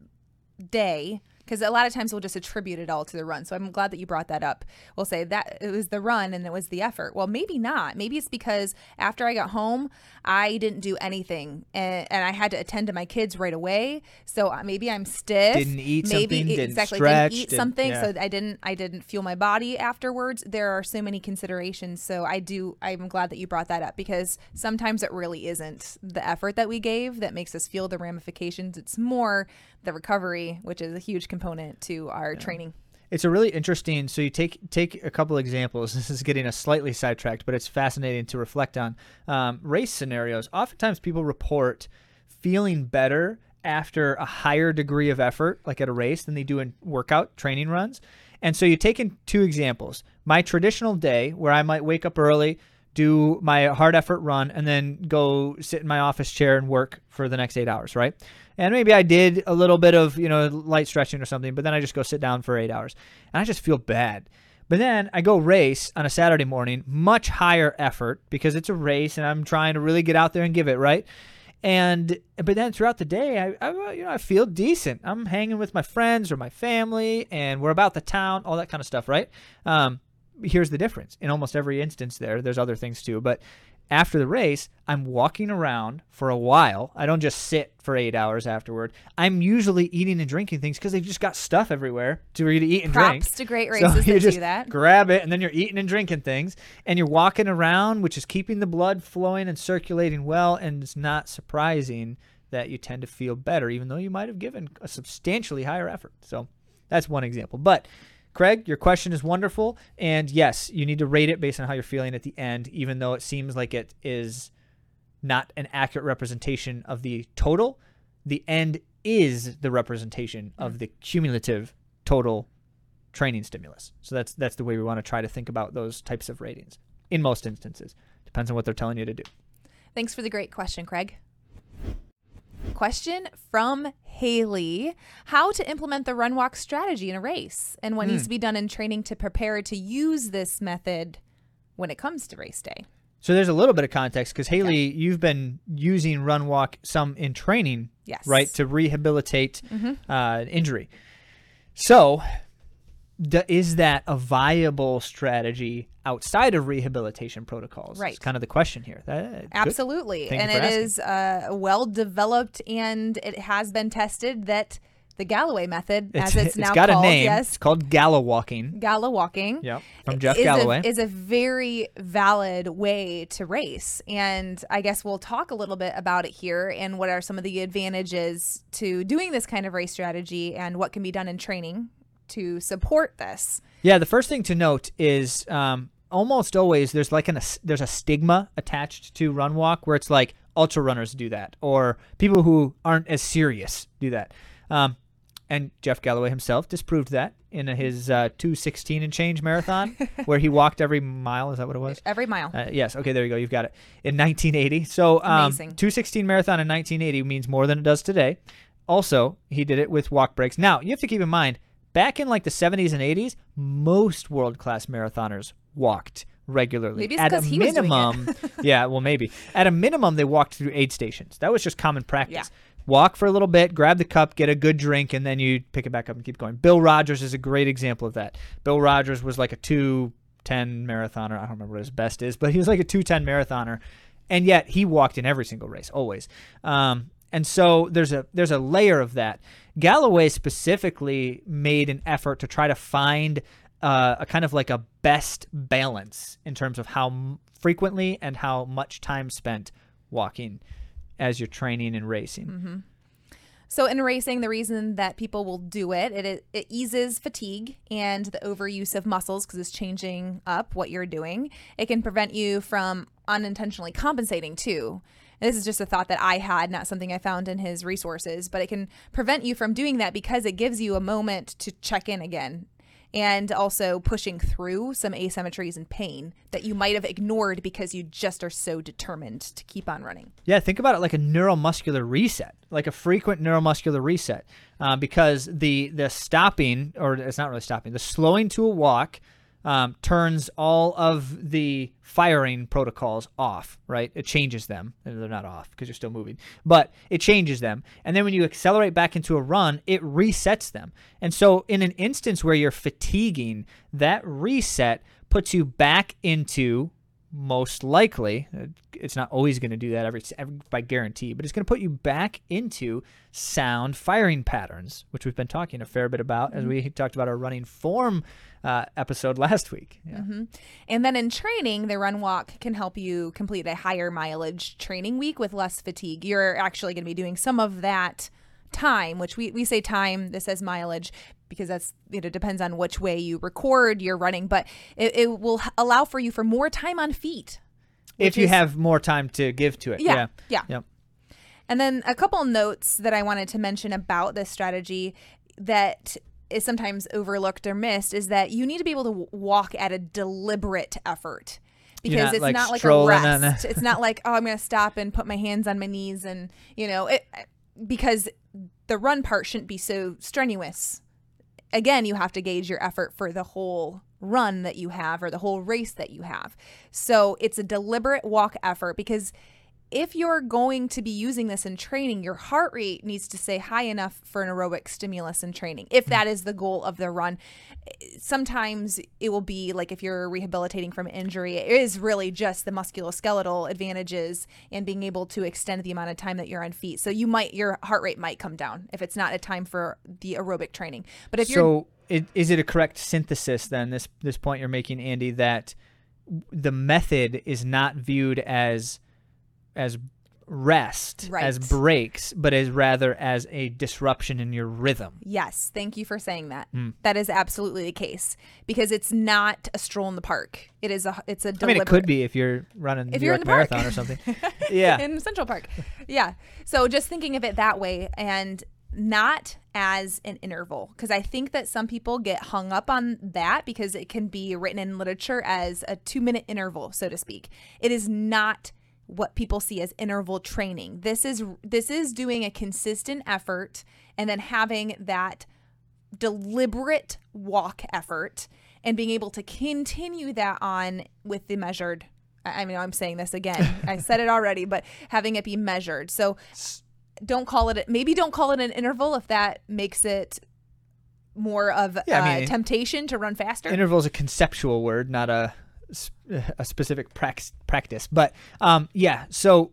day because a lot of times we'll just attribute it all to the run. So I'm glad that you brought that up. We'll say that it was the run and it was the effort. Well, maybe not. Maybe it's because after I got home, I didn't do anything and, and I had to attend to my kids right away. So uh, maybe I'm stiff. Didn't eat maybe something, didn't exactly stretch, didn't eat didn't- something. yeah. So I didn't I didn't fuel my body afterwards. There are so many considerations. So I do I'm glad that you brought that up because sometimes it really isn't the effort that we gave that makes us feel the ramifications. It's more the recovery, which is a huge component to our training. It's a really interesting. So you take take a couple examples. This is getting us slightly sidetracked, but it's fascinating to reflect on. Um, race scenarios. Oftentimes, people report feeling better after a higher degree of effort, like at a race, than they do in workout training runs. And so you take in two examples. My traditional day, where I might wake up early, do my hard effort run, and then go sit in my office chair and work for the next eight hours, right? And maybe I did a little bit of, you know, light stretching or something, but then I just go sit down for eight hours. And I just feel bad. But then I go race on a Saturday morning, much higher effort because it's a race and I'm trying to really get out there and give it, right? And but then throughout the day, I, I you know I feel decent. I'm hanging with my friends or my family, and we're about the town, all that kind of stuff, right? Um, here's the difference. In almost every instance, there, there's other things too, but after the race, I'm walking around for a while. I don't just sit for eight hours afterward. I'm usually eating and drinking things because they've just got stuff everywhere to for you to eat and drink. Props to great So races you that just do that. grab it and then you're eating and drinking things and you're walking around, which is keeping the blood flowing and circulating well. And it's not surprising that you tend to feel better, even though you might have given a substantially higher effort. So that's one example. But Craig, your question is wonderful. And yes, you need to rate it based on how you're feeling at the end, even though it seems like it is not an accurate representation of the total. The end is the representation of mm-hmm. the cumulative total training stimulus. So that's that's the way we want to try to think about those types of ratings. In most instances, depends on what they're telling you to do. Thanks for the great question, Craig. Question from Haley How to implement the run walk strategy in a race and what Hmm. needs to be done in training to prepare to use this method when it comes to race day? So there's a little bit of context because Haley, you've been using run walk some in training, Yes. right, to rehabilitate uh, injury. So, is that a viable strategy outside of rehabilitation protocols? Right. It's kind of the question here. That- Absolutely. And it asking. is uh, well developed and it has been tested that the Galloway method, as it's, now got called, a name. yes, It's called Gala walking. Gala walking. Yep, from Jeff is Galloway. A, is a very valid way to race. And I guess we'll talk a little bit about it here and what are some of the advantages to doing this kind of race strategy and what can be done in training to support this. Yeah, the first thing to note is um, almost always there's like an there's a stigma attached to run walk where it's like ultra runners do that or people who aren't as serious do that. Um, and Jeff Galloway himself disproved that in his uh, 216 and change marathon where he walked every mile. Is that what it was? Every mile. Uh, yes. Okay. There you go. You've got it. In 1980. So um, 216 marathon in 1980 means more than it does today. Also, he did it with walk breaks. Now you have to keep in mind, back in like the 70s and 80s, most world class marathoners walked regularly. Maybe it's At a 'cause he was doing it. minimum, yeah. Well, maybe at a minimum they walked through aid stations. That was just common practice. Yeah. Walk for a little bit, grab the cup, get a good drink, and then you pick it back up and keep going. Bill Rodgers is a great example of that. Bill Rodgers was like a 210 marathoner. I don't remember what his best is, but he was like a 210 marathoner. And yet he walked in every single race, always. Um, and so there's a there's a layer of that. Galloway specifically made an effort to try to find uh, a kind of like a best balance in terms of how m- frequently and how much time spent walking as you're training and racing. So in racing, the reason that people will do it, it it eases fatigue and the overuse of muscles because it's changing up what you're doing. It can prevent you from unintentionally compensating too. This is just a thought that I had, not something I found in his resources, but it can prevent you from doing that because it gives you a moment to check in again and also pushing through some asymmetries and pain that you might have ignored because you just are so determined to keep on running. Yeah, think about it like a neuromuscular reset, like a frequent neuromuscular reset, uh, because the the stopping or it's not really stopping, the slowing to a walk um, turns all of the firing protocols off, right? It changes them. They're not off because you're still moving, but it changes them. And then when you accelerate back into a run, it resets them. And so, in an instance where you're fatiguing, that reset puts you back into most likely uh, it's not always going to do that every, every by guarantee but it's going to put you back into sound firing patterns which we've been talking a fair bit about mm-hmm. as we talked about our running form uh, episode last week yeah. mm-hmm. and then in training the run walk can help you complete a higher mileage training week with less fatigue you're actually going to be doing some of that time which we, we say time this says mileage because that's it depends on which way you record your running, but it, it will allow for you for more time on feet. If you is, have more time to give to it. Yeah. Yeah. yeah. And then a couple notes that I wanted to mention about this strategy that is sometimes overlooked or missed is that you need to be able to walk at a deliberate effort because not, it's like, not like a rest. it's not like oh I'm going to stop and put my hands on my knees and you know it because the run part shouldn't be so strenuous again, you have to gauge your effort for the whole run that you have or the whole race that you have. So it's a deliberate walk effort because if you're going to be using this in training, your heart rate needs to stay high enough for an aerobic stimulus in training. If hmm. that is the goal of the run, sometimes it will be like if you're rehabilitating from injury, it is really just the musculoskeletal advantages and being able to extend the amount of time that you're on feet. So you might your heart rate might come down if it's not a time for the aerobic training. But if so you're it, is it a correct synthesis then this this point you're making Andy that the method is not viewed as as rest right. as breaks, but as rather as a disruption in your rhythm. Yes, thank you for saying that. Mm. That is absolutely the case because it's not a stroll in the park. It is a it's a. Deliberate, I mean, it could be if you're running if New you're York Marathon or something. yeah, in Central Park. Yeah. So just thinking of it that way and not as an interval because I think that some people get hung up on that because it can be written in literature as a two minute interval, so to speak. It is not what people see as interval training. This is this is doing a consistent effort and then having that deliberate walk effort and being able to continue that on with the measured I mean I'm saying this again. I said it already, but having it be measured. So don't call it maybe don't call it an interval if that makes it more of yeah, I mean, temptation to run faster. Interval is a conceptual word, not a a specific practice. But um, yeah, so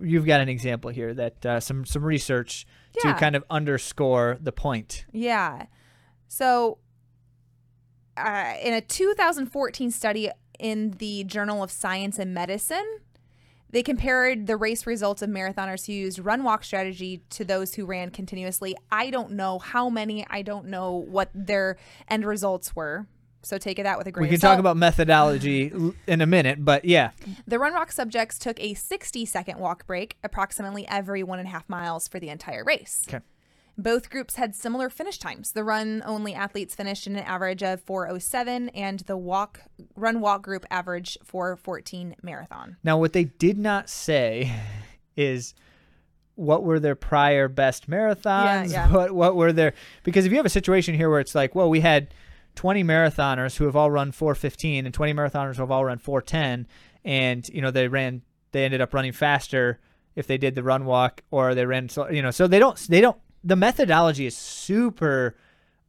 you've got an example here that uh, some some research yeah. to kind of underscore the point. Yeah. So uh, in a 2014 study in the Journal of Science and Medicine, they compared the race results of marathoners who used run walk strategy to those who ran continuously. I don't know how many, I don't know what their end results were. So take it out with a grain. We can talk about methodology in a minute, but yeah. The run walk subjects took a 60 second walk break, approximately every one and a half miles for the entire race. Okay. Both groups had similar finish times. The run only athletes finished in an average of 407 and the walk run walk group average 414 marathon. Now what they did not say is what were their prior best marathons? Yeah, yeah. What what were their because if you have a situation here where it's like, well, we had 20 marathoners who have all run 415 and 20 marathoners who have all run 410 and you know they ran they ended up running faster if they did the run walk or they ran so you know so they don't they don't the methodology is super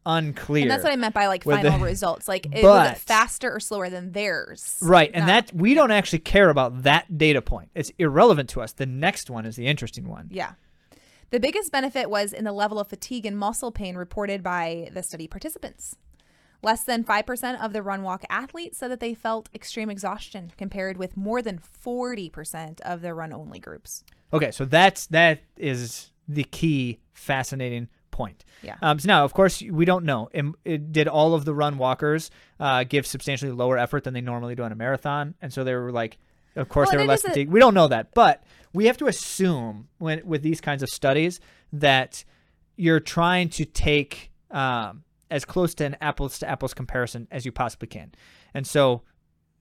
unclear. And that's what I meant by like final the, results. Like, but, was it faster or slower than theirs? Right. And that we don't actually care about that data point. It's irrelevant to us. The next one is the interesting one. Yeah. The biggest benefit was in the level of fatigue and muscle pain reported by the study participants. Less than 5% of the run walk athletes said that they felt extreme exhaustion compared with more than 40% of the run only groups. Okay, so that's that is the key fascinating point. Yeah. Um, so now, of course, we don't know. It, it, did all of the run walkers uh, give substantially lower effort than they normally do on a marathon? And so they were like, of course, well, they were less fatigued. We don't know that, but we have to assume when with these kinds of studies that you're trying to take um, as close to an apples to apples comparison as you possibly can. And so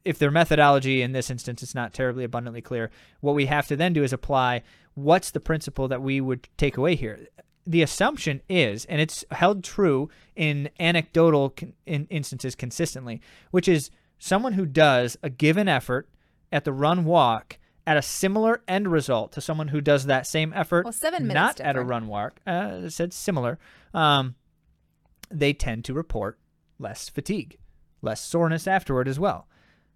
if their methodology in this instance is not terribly abundantly clear, what we have to then do is apply what's the principle that we would take away here. the assumption is, and it's held true in anecdotal con- in instances consistently, which is someone who does a given effort at the run walk at a similar end result to someone who does that same effort Well, seven minutes not at a run walk, uh, it said similar, um, they tend to report less fatigue, less soreness afterward as well.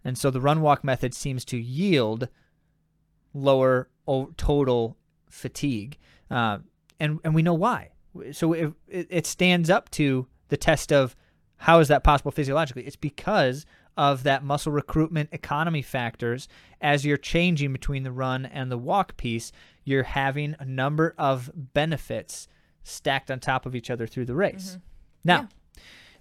And so the run walk method seems to yield lower total fatigue. Uh, and, and we know why. So it, it it stands up to the test of how is that possible physiologically? It's because of that muscle recruitment economy factors. As you're changing between the run and the walk piece, you're having a number of benefits stacked on top of each other through the race. Now,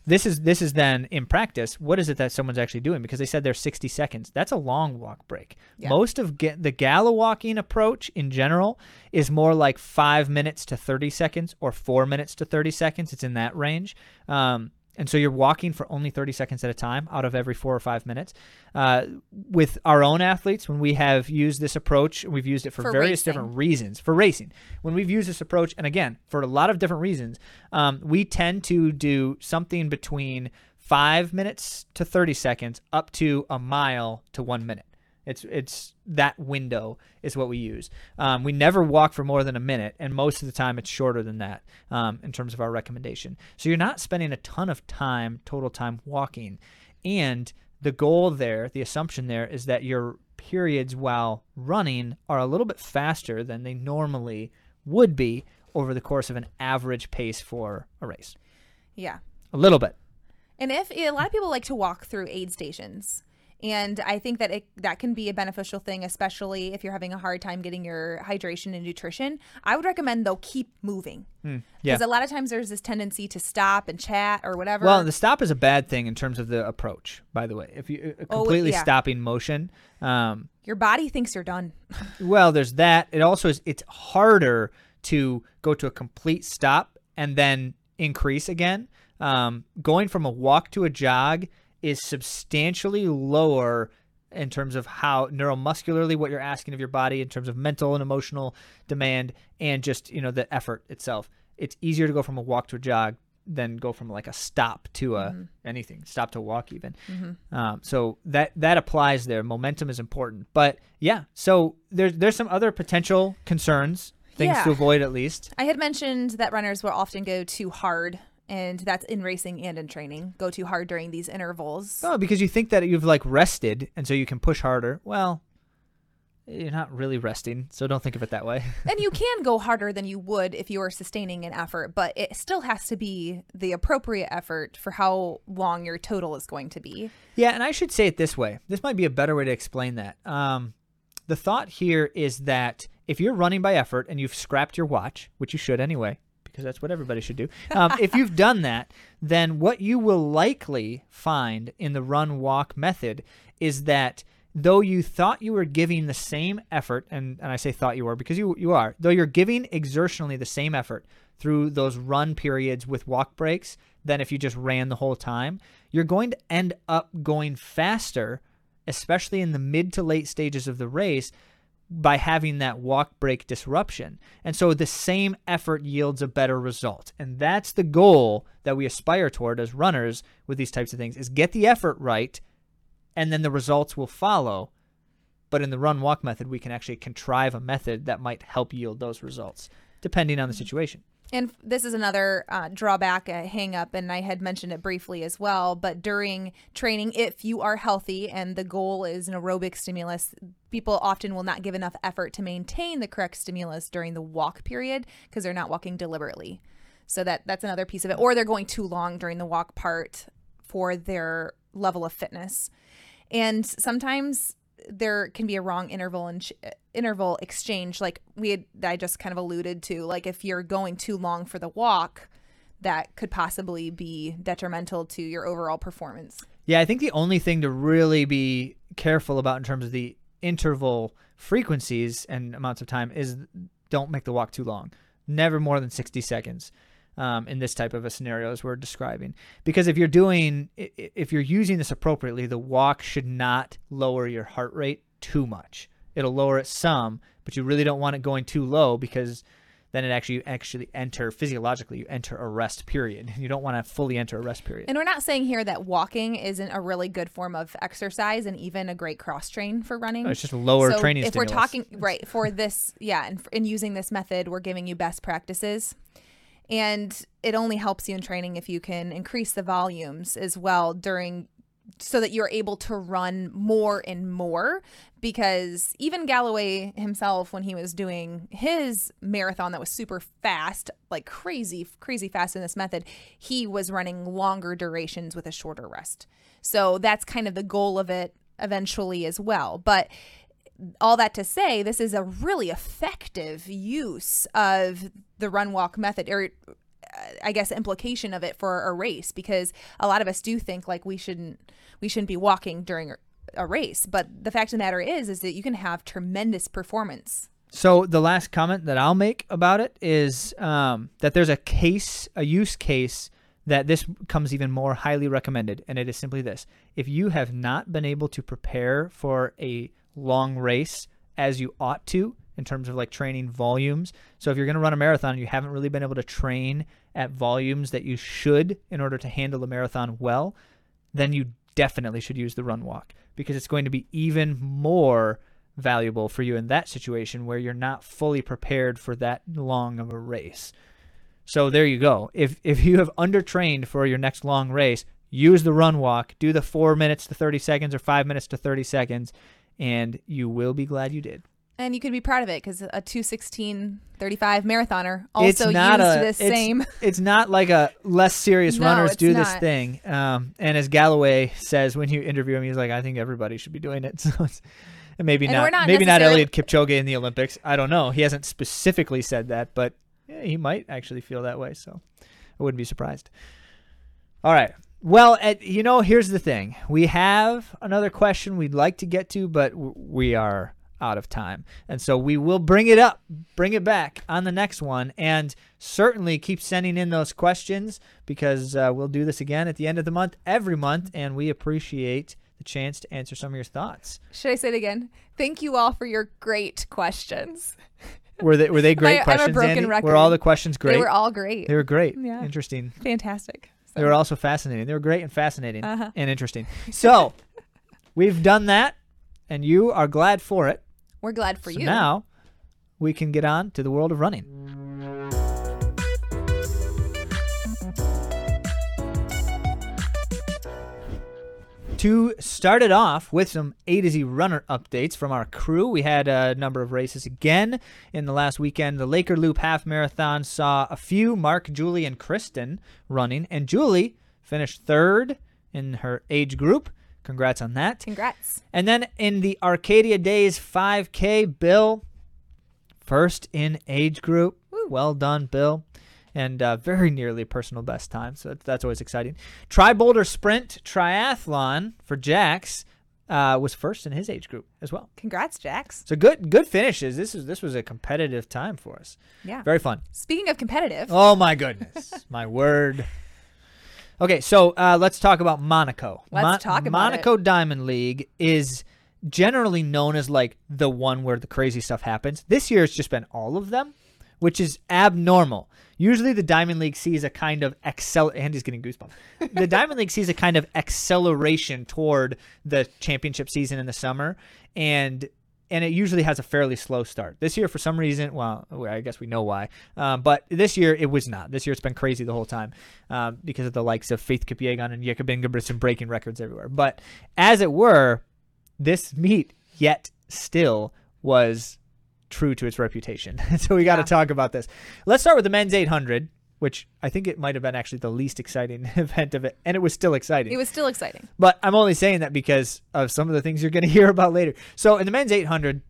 this is this is then in practice. What is it that someone's actually doing? Because they said they're 60 seconds. That's a long walk break. Yeah. Most of ga- the gala walking approach in general is more like five minutes to 30 seconds or four minutes to 30 seconds. It's in that range. Um, and so you're walking for only 30 seconds at a time out of every four or five minutes. Uh, with our own athletes, when we have used this approach, we've used it for, For various racing. different reasons. For racing, when we've used this approach, and again, for a lot of different reasons, um, we tend to do something between five minutes to 30 seconds up to a mile to one minute. It's it's that window is what we use. Um, we never walk for more than a minute, and most of the time it's shorter than that um, in terms of our recommendation. So you're not spending a ton of time total time walking, and the goal there, the assumption there is that your periods while running are a little bit faster than they normally would be over the course of an average pace for a race. Yeah. A little bit. And if a lot of people like to walk through aid stations, and I think that it, that can be a beneficial thing, especially if you're having a hard time getting your hydration and nutrition. I would recommend though keep moving yeah. because a lot of times there's this tendency to stop and chat or whatever. Well, the stop is a bad thing in terms of the approach. By the way, if you uh, Oh, completely yeah. stopping motion, um, your body thinks you're done. well, there's that. It also is. It's harder to go to a complete stop and then increase again. Um, going from a walk to a jog is substantially lower in terms of how neuromuscularly what you're asking of your body in terms of mental and emotional demand and just you know the effort itself. It's easier to go from a walk to a jog than go from like a stop to a anything stop to walk even. Um, so that that applies there. Momentum is important. But yeah so there's there's some other potential concerns things Yeah. to avoid at least. I had mentioned that runners will often go too hard, and that's in racing and in training. Go too hard during these intervals. Oh, because you think that you've like rested and so you can push harder. Well, you're not really resting, so don't think of it that way. and you can go harder than you would if you were sustaining an effort, but it still has to be the appropriate effort for how long your total is going to be. yeah, and I should say it this way. This might be a better way to explain that. Um, the thought here is that if you're running by effort and you've scrapped your watch, which you should anyway, because that's what everybody should do. Um, if you've done that, then what you will likely find in the run walk method is that though you thought you were giving the same effort, and, and I say thought you were because you, you are, though you're giving exertionally the same effort through those run periods with walk breaks than if you just ran the whole time, you're going to end up going faster, especially in the mid to late stages of the race, by having that walk break disruption. And so the same effort yields a better result. And that's the goal that we aspire toward as runners with these types of things is get the effort right and then the results will follow. But in the run walk method, we can actually contrive a method that might help yield those results depending on the situation. And this is another uh, drawback, a hang up, and I had mentioned it briefly as well. But during training, if you are healthy and the goal is an aerobic stimulus, people often will not give enough effort to maintain the correct stimulus during the walk period because they're not walking deliberately. So that that's another piece of it. Or they're going too long during the walk part for their level of fitness. And sometimes there can be a wrong interval and interval exchange like we had I just kind of alluded to like if you're going too long for the walk that could possibly be detrimental to your overall performance. Yeah, I think the only thing to really be careful about in terms of the interval frequencies and amounts of time is don't make the walk too long. Never more than 60 seconds um, in this type of a scenario as we're describing. Because if you're doing, if you're using this appropriately, the walk should not lower your heart rate too much. It'll lower it some, but you really don't want it going too low because then it actually you actually enter physiologically you enter a rest period. You don't want to fully enter a rest period. And we're not saying here that walking isn't a really good form of exercise and even a great cross train for running. Oh, it's just lower so training if we're talking right for this yeah and in using this method we're giving you best practices and it only helps you in training if you can increase the volumes as well during so that you're able to run more and more because even Galloway himself when he was doing his marathon that was super fast like crazy crazy fast in this method he was running longer durations with a shorter rest. So that's kind of the goal of it eventually as well. But all that to say, this is a really effective use of the run walk method, or I guess implication of it for a race, because a lot of us do think like we shouldn't we shouldn't be walking during a race, but the fact of the matter is, is that you can have tremendous performance. So the last comment that I'll make about it is um, that there's a case, a use case that this comes even more highly recommended, and it is simply this: if you have not been able to prepare for a long race as you ought to in terms of like training volumes. So if you're going to run a marathon and you haven't really been able to train at volumes that you should in order to handle a marathon well, then you definitely should use the run walk because it's going to be even more valuable for you in that situation where you're not fully prepared for that long of a race. So there you go. If if you have undertrained for your next long race, use the run walk, do the 4 minutes to 30 seconds or 5 minutes to 30 seconds and you will be glad you did. And you can be proud of it because a 216 35 marathoner also not used a, this it's, same. It's not like a less serious No, runners do this thing. Um, and as Galloway says when you interview him, he's like, I think everybody should be doing it. So it's, and maybe And not, not maybe not Eliud Kipchoge in the Olympics. I don't know. He hasn't specifically said that, but yeah, he might actually feel that way. So I wouldn't be surprised. All right. Well, at, you know, here's the thing. We have another question we'd like to get to, but we are out of time. And so we will bring it up, bring it back on the next one. And certainly keep sending in those questions because uh, we'll do this again at the end of the month, every month. And we appreciate the chance to answer some of your thoughts. Should I say it again? Thank you all for your great questions. Were they, were they great I'm a questions, broken Andy? record. Were all the questions great? They were all great. They were great. Yeah. Interesting. Fantastic. They were also fascinating. They were great and fascinating Uh-huh. and interesting. So we've done that, and you are glad for it. We're glad for so you. now we can get on to the world of running. To start it off with some A to Z runner updates from our crew, we had a number of races again in the last weekend. The Laker Loop Half Marathon saw a few Mark, Julie, and Kristen running, and Julie finished third in her age group. Congrats on that. Congrats. And then in the Arcadia Days 5K, Bill, first in age group. Well done, Bill. And uh, very nearly personal best time, so that's, that's always exciting. Tri Boulder Sprint Triathlon for Jax uh, was first in his age group as well. Congrats, Jax. So good, good finishes. This is this was a competitive time for us. Yeah. Very fun. Speaking of competitive, Oh my goodness, my word. Okay, so uh, let's talk about Monaco. Let's talk about Monaco Diamond League is generally known as like the one where the crazy stuff happens. This year it's just been all of them, which is abnormal. Usually the Diamond League sees a kind of accel. Andy's getting goosebumps. the Diamond League sees a kind of acceleration toward the championship season in the summer, and and it usually has a fairly slow start. This year, for some reason, well, I guess we know why, um, but this year it was not. This year it's been crazy the whole time um, because of the likes of Faith Kipyegon and Jakob Ingebrigtsen breaking records everywhere. But as it were, this meet yet still was true to its reputation. so we got to Yeah. talk about this. Let's start with the men's 800, which I think it might have been actually the least exciting event of it, and it was still exciting. it was still exciting. But I'm only saying that because of some of the things you're going to hear about later. So in the men's 800,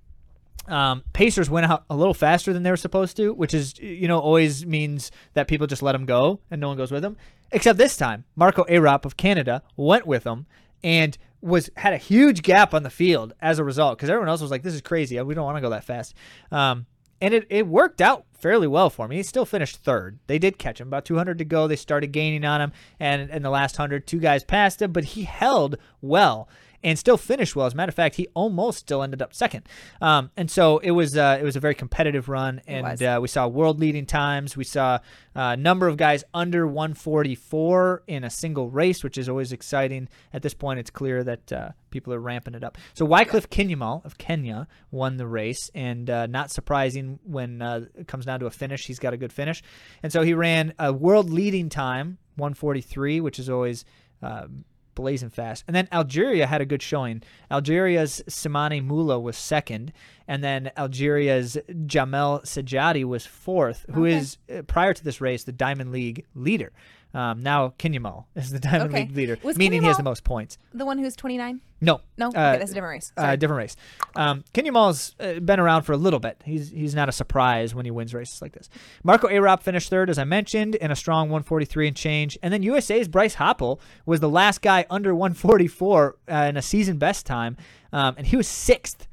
um, Pacers went out a little faster than they were supposed to, which is you know always means that people just let them go and no one goes with them. Except this time, Marco Arop of Canada went with them and was had a huge gap on the field as a result because everyone else was like, "This is crazy. We don't want to go that fast." Um, and it, it worked out fairly well for him. He still finished third. They did catch him about 200 to go. They started gaining on him, and in the last hundred, two guys passed him, but he held well. And still finished well. As a matter of fact, he almost still ended up second. Um, and so it was uh, it was a very competitive run, and uh, we saw world leading times. We saw a number of guys under 144 in a single race, which is always exciting. At this point, it's clear that uh, people are ramping it up. So Wyclife Kinyamal of Kenya won the race, and uh, not surprising when uh, it comes down to a finish, he's got a good finish, and so he ran a world leading time 143, which is always um, blazing fast. And then Algeria had a good showing. Algeria's Slimane Moula was second, and then Algeria's Djamel Sedjati was fourth, who Okay. is uh, prior to this race the Diamond League leader. Um, now Kinyamal is the Diamond Okay. League leader, Was meaning he has the most points. The one who's 29? No, No, Uh, okay, that's a different race. uh, different race. Um, Kinyamal's uh, been around for a little bit. He's he's not a surprise when he wins races like this. Marco Arop finished third, as I mentioned, in a strong 143 and change. And then USA's Bryce Hoppel was the last guy under 144 uh, in a season best time, um, and he was sixth.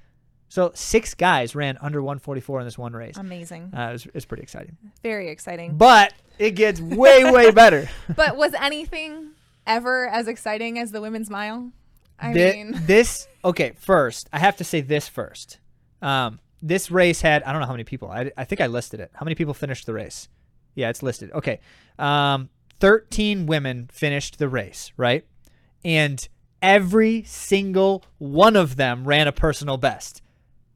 So six guys ran under 144 in this one race. Amazing. Uh, it, was, it was pretty exciting. Very exciting. But it gets way way better. But was anything ever as exciting as the women's mile? I Thi- mean, this okay. First, I have to say this first. Um, this race had I don't know how many people. I, I think I listed it. How many people finished the race? Yeah, it's listed. Okay, um, thirteen women finished the race, right? And every single one of them ran a personal best.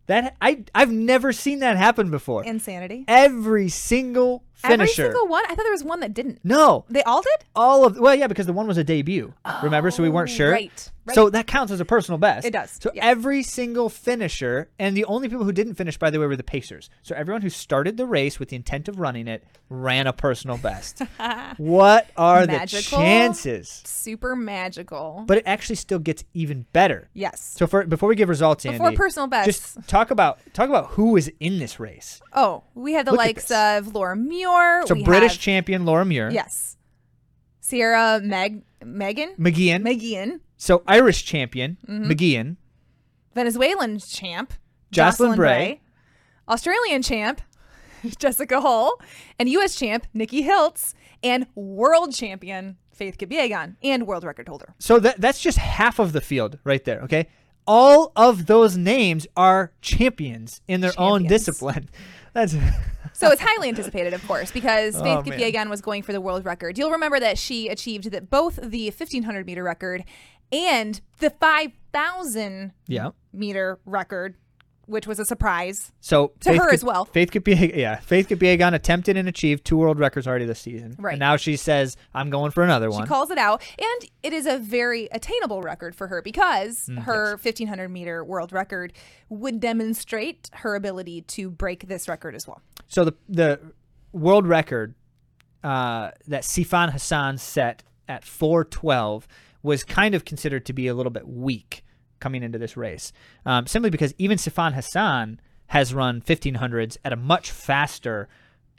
That I I've never seen that happen before. insanity. every single finisher. Every single one? I thought there was one that didn't. no, They all did? all of well, yeah, because the one was a debut. remember, so we weren't Oh, sure. right, right. So that counts as a personal best. It does, So every single finisher, and the only people who didn't finish, by the way, were the Pacers. So everyone who started the race with the intent of running it ran a personal best. what are Magical. the chances? Super magical. But it actually still gets even better. yes. So for before we give results, Before Andy, personal bests. just talk about talk about who was in this race. oh, we had the Look likes of Laura Muir. So British have- champion Laura Muir, Yes. Ciara Meg Megan Mageean. Mageean, so Irish champion Mm-hmm. Mageean. Venezuelan champ Joselyn Brea. Australian champ Jessica Hull, and U.S. champ Nikki Hiltz, and world champion Faith Kipyegon, and world record holder. So that that's just half of the field right there, okay? All of those names are champions in their own discipline. That's So it's highly anticipated, of course, because oh, Faith Oh. Kipyegon was going for the world record. You'll remember that she achieved that both the 1500 meter record and the 5000 yeah. meter record, which was a surprise. So To her Kip- as well. Faith Kipyegon, yeah, Faith Kipyegon attempted and achieved two world records already this season. Right. And now she says, "I'm going for another one." She calls it out, and it is a very attainable record for her because Mm, her 1500 meter world record would demonstrate her ability to break this record as well. so the the world record uh, that Sifan Hassan set at 412 was kind of considered to be a little bit weak coming into this race, um, simply because even Sifan Hassan has run 1500s at a much faster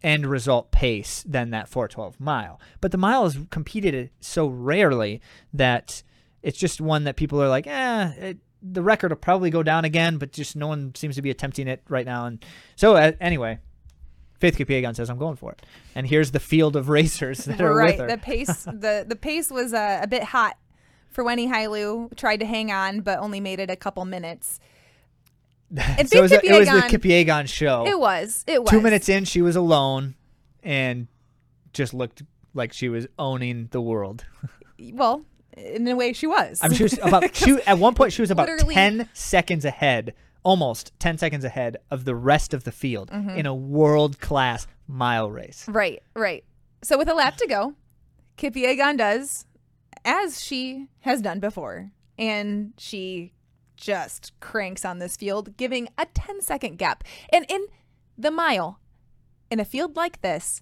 end result pace than that 412 mile. But the mile is competed so rarely that it's just one that people are like, eh, it, the record will probably go down again, but just no one seems to be attempting it right now. And so, uh, anyway, Faith Kipyegon says, I'm going for it. And here's the field of racers that are right. with her. The pace the the pace was uh, a bit hot for Wendy Hailu. Tried to hang on, but only made it a couple minutes. And so it was, a- it was the Kipyegon show. It was. It was Two minutes in, she was alone and just looked like she was owning the world. Well, in a way, she was. I mean, she was about she, at one point she was about ten seconds ahead, almost ten seconds ahead of the rest of the field Mm-hmm. in a world class mile race. Right, right. So with a lap to go, Kipyegon does as she has done before, and she just cranks on this field, giving a 10 second gap. And in the mile, in a field like this,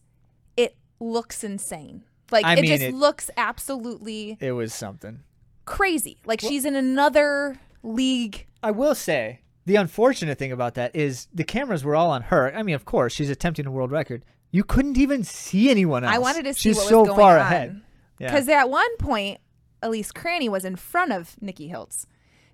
it looks insane. Like I it mean, just it- looks absolutely It was something. crazy. Like she's in another league. I will say the unfortunate thing about that is the cameras were all on her. I mean, of course, she's attempting a world record. You couldn't even see anyone else. I wanted to see She's what so was going far on. ahead. Yeah. Because at one point, Elise Cranny was in front of Nikki Hiltz.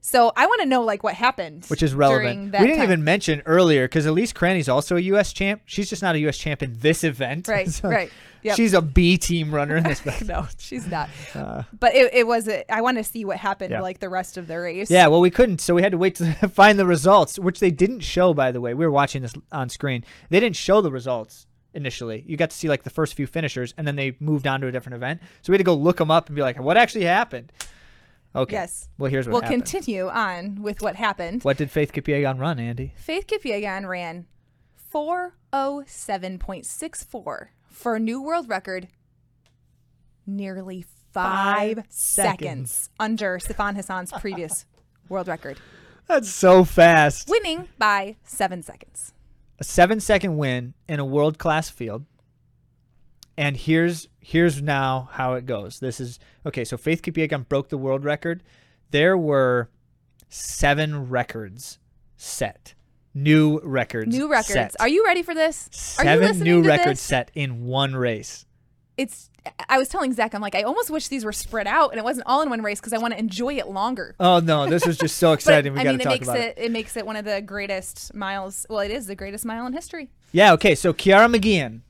So I want to know like what happened, which is relevant. We didn't time. even mention earlier because Elise Cranny's also a U.S. champ. She's just not a U.S. champ in this event. Right, So right. Yep. She's a B team runner in this. no, she's not. Uh, But it, it was. A, I want to see what happened Yeah. like the rest of the race. yeah, well, we couldn't, so we had to wait to find the results, which they didn't show. By the way, we were watching this on screen. They didn't show the results initially. You got to see like the first few finishers, and then they moved on to a different event. So we had to go look them up and be like, what actually happened? Okay. Yes. Well, here's what We'll happened. continue on with what happened. What did Faith Kipyegon run, Andy? Faith Kipyegon ran 407.64 for a new world record, nearly five, Five seconds. seconds. under Sifan Hassan's previous world record, That's so fast. winning by seven seconds. A seven second win in a world class field. And here's here's now how it goes. This is okay. So Faith Kipyegon broke the world record. There were seven records set, new records, New records. set. Are you ready for this? Are you seven new records set in one race? It's. I was telling Zach, I'm like, I almost wish these were spread out and it wasn't all in one race because I want to enjoy it longer. Oh no, this was just so exciting. we I got mean, to it talk makes about it, it. it makes it one of the greatest miles. Well, it is the greatest mile in history. Yeah. Okay. So Ciara Mageean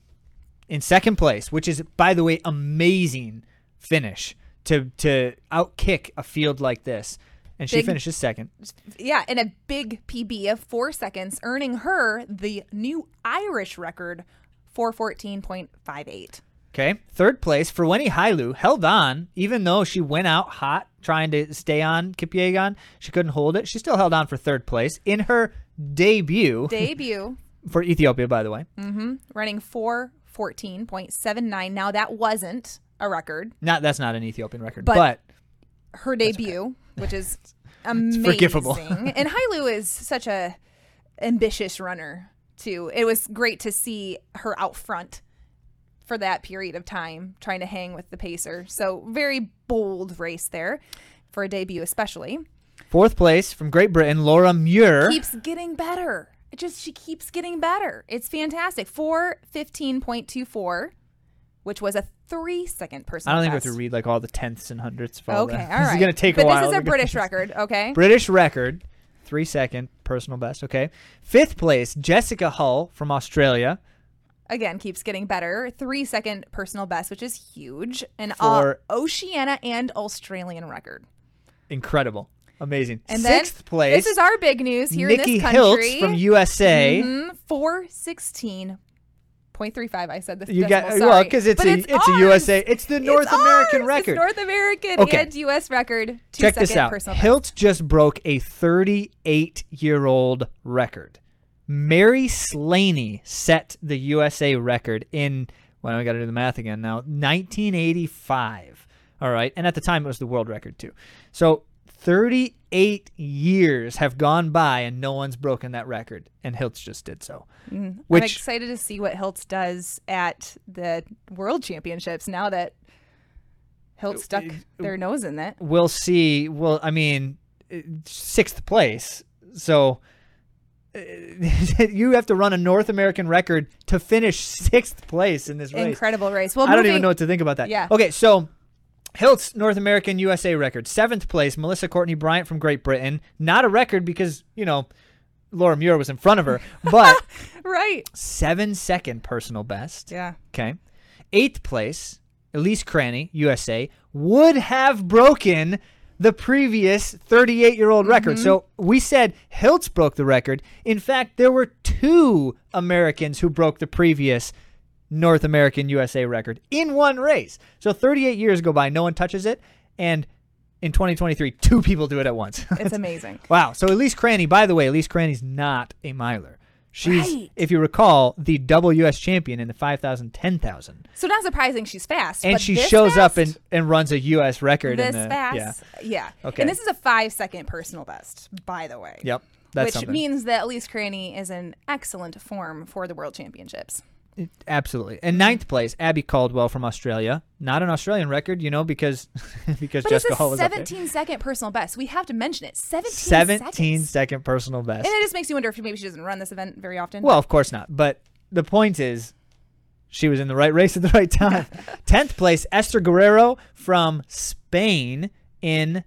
in second place, which is by the way amazing finish to to outkick a field like this, and she Big- finishes second. Yeah, and a big PB of four seconds, earning her the new Irish record, 414.58. Okay. Third place for Wendy Hailu held on, even though she went out hot trying to stay on Kipyegon. She couldn't hold it. She still held on for third place in her debut Debut, for Ethiopia, by the way. hmm running 414.79. Now, that wasn't a record. Not that's not an Ethiopian record, But- but, Her debut, which is amazing. forgivable. and Hailu is such a ambitious runner, too. It was great to see her out front for that period of time, trying to hang with the pacer. So, very bold race there for a debut, especially. fourth place from Great Britain, Laura Muir. keeps getting better. It just she keeps getting better. It's fantastic. Four fifteen point two four, which was a three second I don't think we have to read like all the tenths and hundredths. For all Okay, that. all this right. is gonna take but a while. this is a British record. Okay, British record, three second personal best. Okay, fifth place, Jessica Hull from Australia. Again keeps getting better. Three second personal best, which is huge, and For- uh, Oceania and Australian record. Incredible, amazing. And Sixth place. This is our big news here Nikki in this country. Hiltz from USA. Mhm, Four sixteen. 0.35 I said this You decimal, got well because it's But a it's, a. USA. It's the It's North American ours. record. It's North American Okay. and U.S. record. Two Check this out. Personal best. Hilt just broke a 38 year old record. Mary Slaney set the USA record in, well, I got to do the math again now, 1985. All right. And at the time, it was the world record, too. So 38 years have gone by and no one's broken that record. And Hiltz just did so. Mhm. I'm excited to see what Hiltz does at the World Championships now that Hiltz stuck Uh, their nose in that. We'll see. Well, I mean, uh, sixth place. So uh, you have to run a North American record to finish sixth place in this race. Incredible race. Well, I don't moving- even know what to think about that. Yeah. Okay, so Hilt's North American USA record, seventh place. Melissa Courtney Bryant from Great Britain, not a record because you know Laura Muir was in front of her, but Right. seven second personal best. Yeah. Okay, eighth place. Elise Cranny, USA, would have broken the previous 38 year old record. Mm-hmm. So we said Hiltz broke the record. In fact, there were two Americans who broke the previous North American USA record in one race. So 38 years go by, no one touches it. And in 2023, two people do it at once. It's amazing. wow. So Elise Cranny, by the way, Elise Cranny's not a miler. She's, Right. if you recall, the double US champion in the 5,000, 10,000 So not surprising she's fast. and she shows up and, and runs a U.S. record. this in the, fast. Yeah. Yeah. Okay. And this is a five second personal best, by the way. Yep. That's which something. means that Elise Cranny is in excellent form for the World Championships. It- Absolutely. And ninth place, Abby Caldwell from Australia. Not an Australian record, you know, because because But Jessica it's Hall a was up there. 17 second personal best. We have to mention it. 17, 17 seconds. second personal best. And it just makes you wonder if maybe she doesn't run this event very often. Well, of course not. But the point is, she was in the right race at the right time. Tenth place, Esther Guerrero from Spain in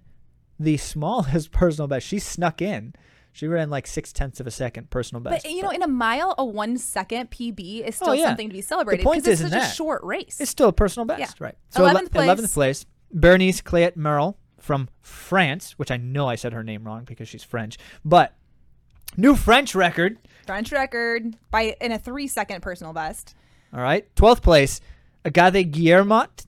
the smallest personal best. She snuck in. She ran like six tenths of a second personal best. But you know, in a mile, a one second PB is oh, still Oh, yeah. something to be celebrated because it's such a short race. It's still a personal best, Yeah. right? So 11th ele- 11th place. place, Bernice Clayette Merle from France, which I know I said her name wrong because she's French, but new French record. French record by in a three second personal best. All right, 12th place, Agathe Guillermot.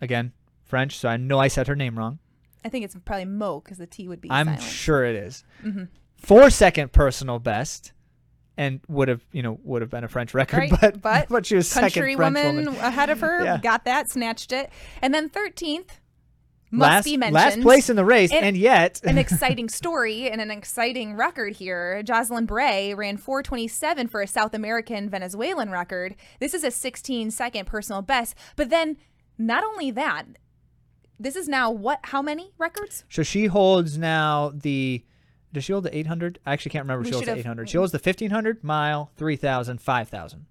Again, French, so I know I said her name wrong. I think it's probably Mo because the T would be I'm silent. sure it is. Mm-hmm. Four second personal best, and would have you know would have been a French record, Right, but but but she was second Country French woman, woman. ahead of her Yeah. got that, snatched it, and then thirteenth must last, be mentioned. last place in the race, And- and, yet an exciting story and an exciting record here. Joselyn Brea ran 427 for a South American Venezuelan record. This is a 16 second personal best. But then, not only that, this is now what? How many records? So she holds now the. Does she hold the 800? I actually can't remember. if We She holds the should've- 800. She holds the 1500, mile, 3000, 5000.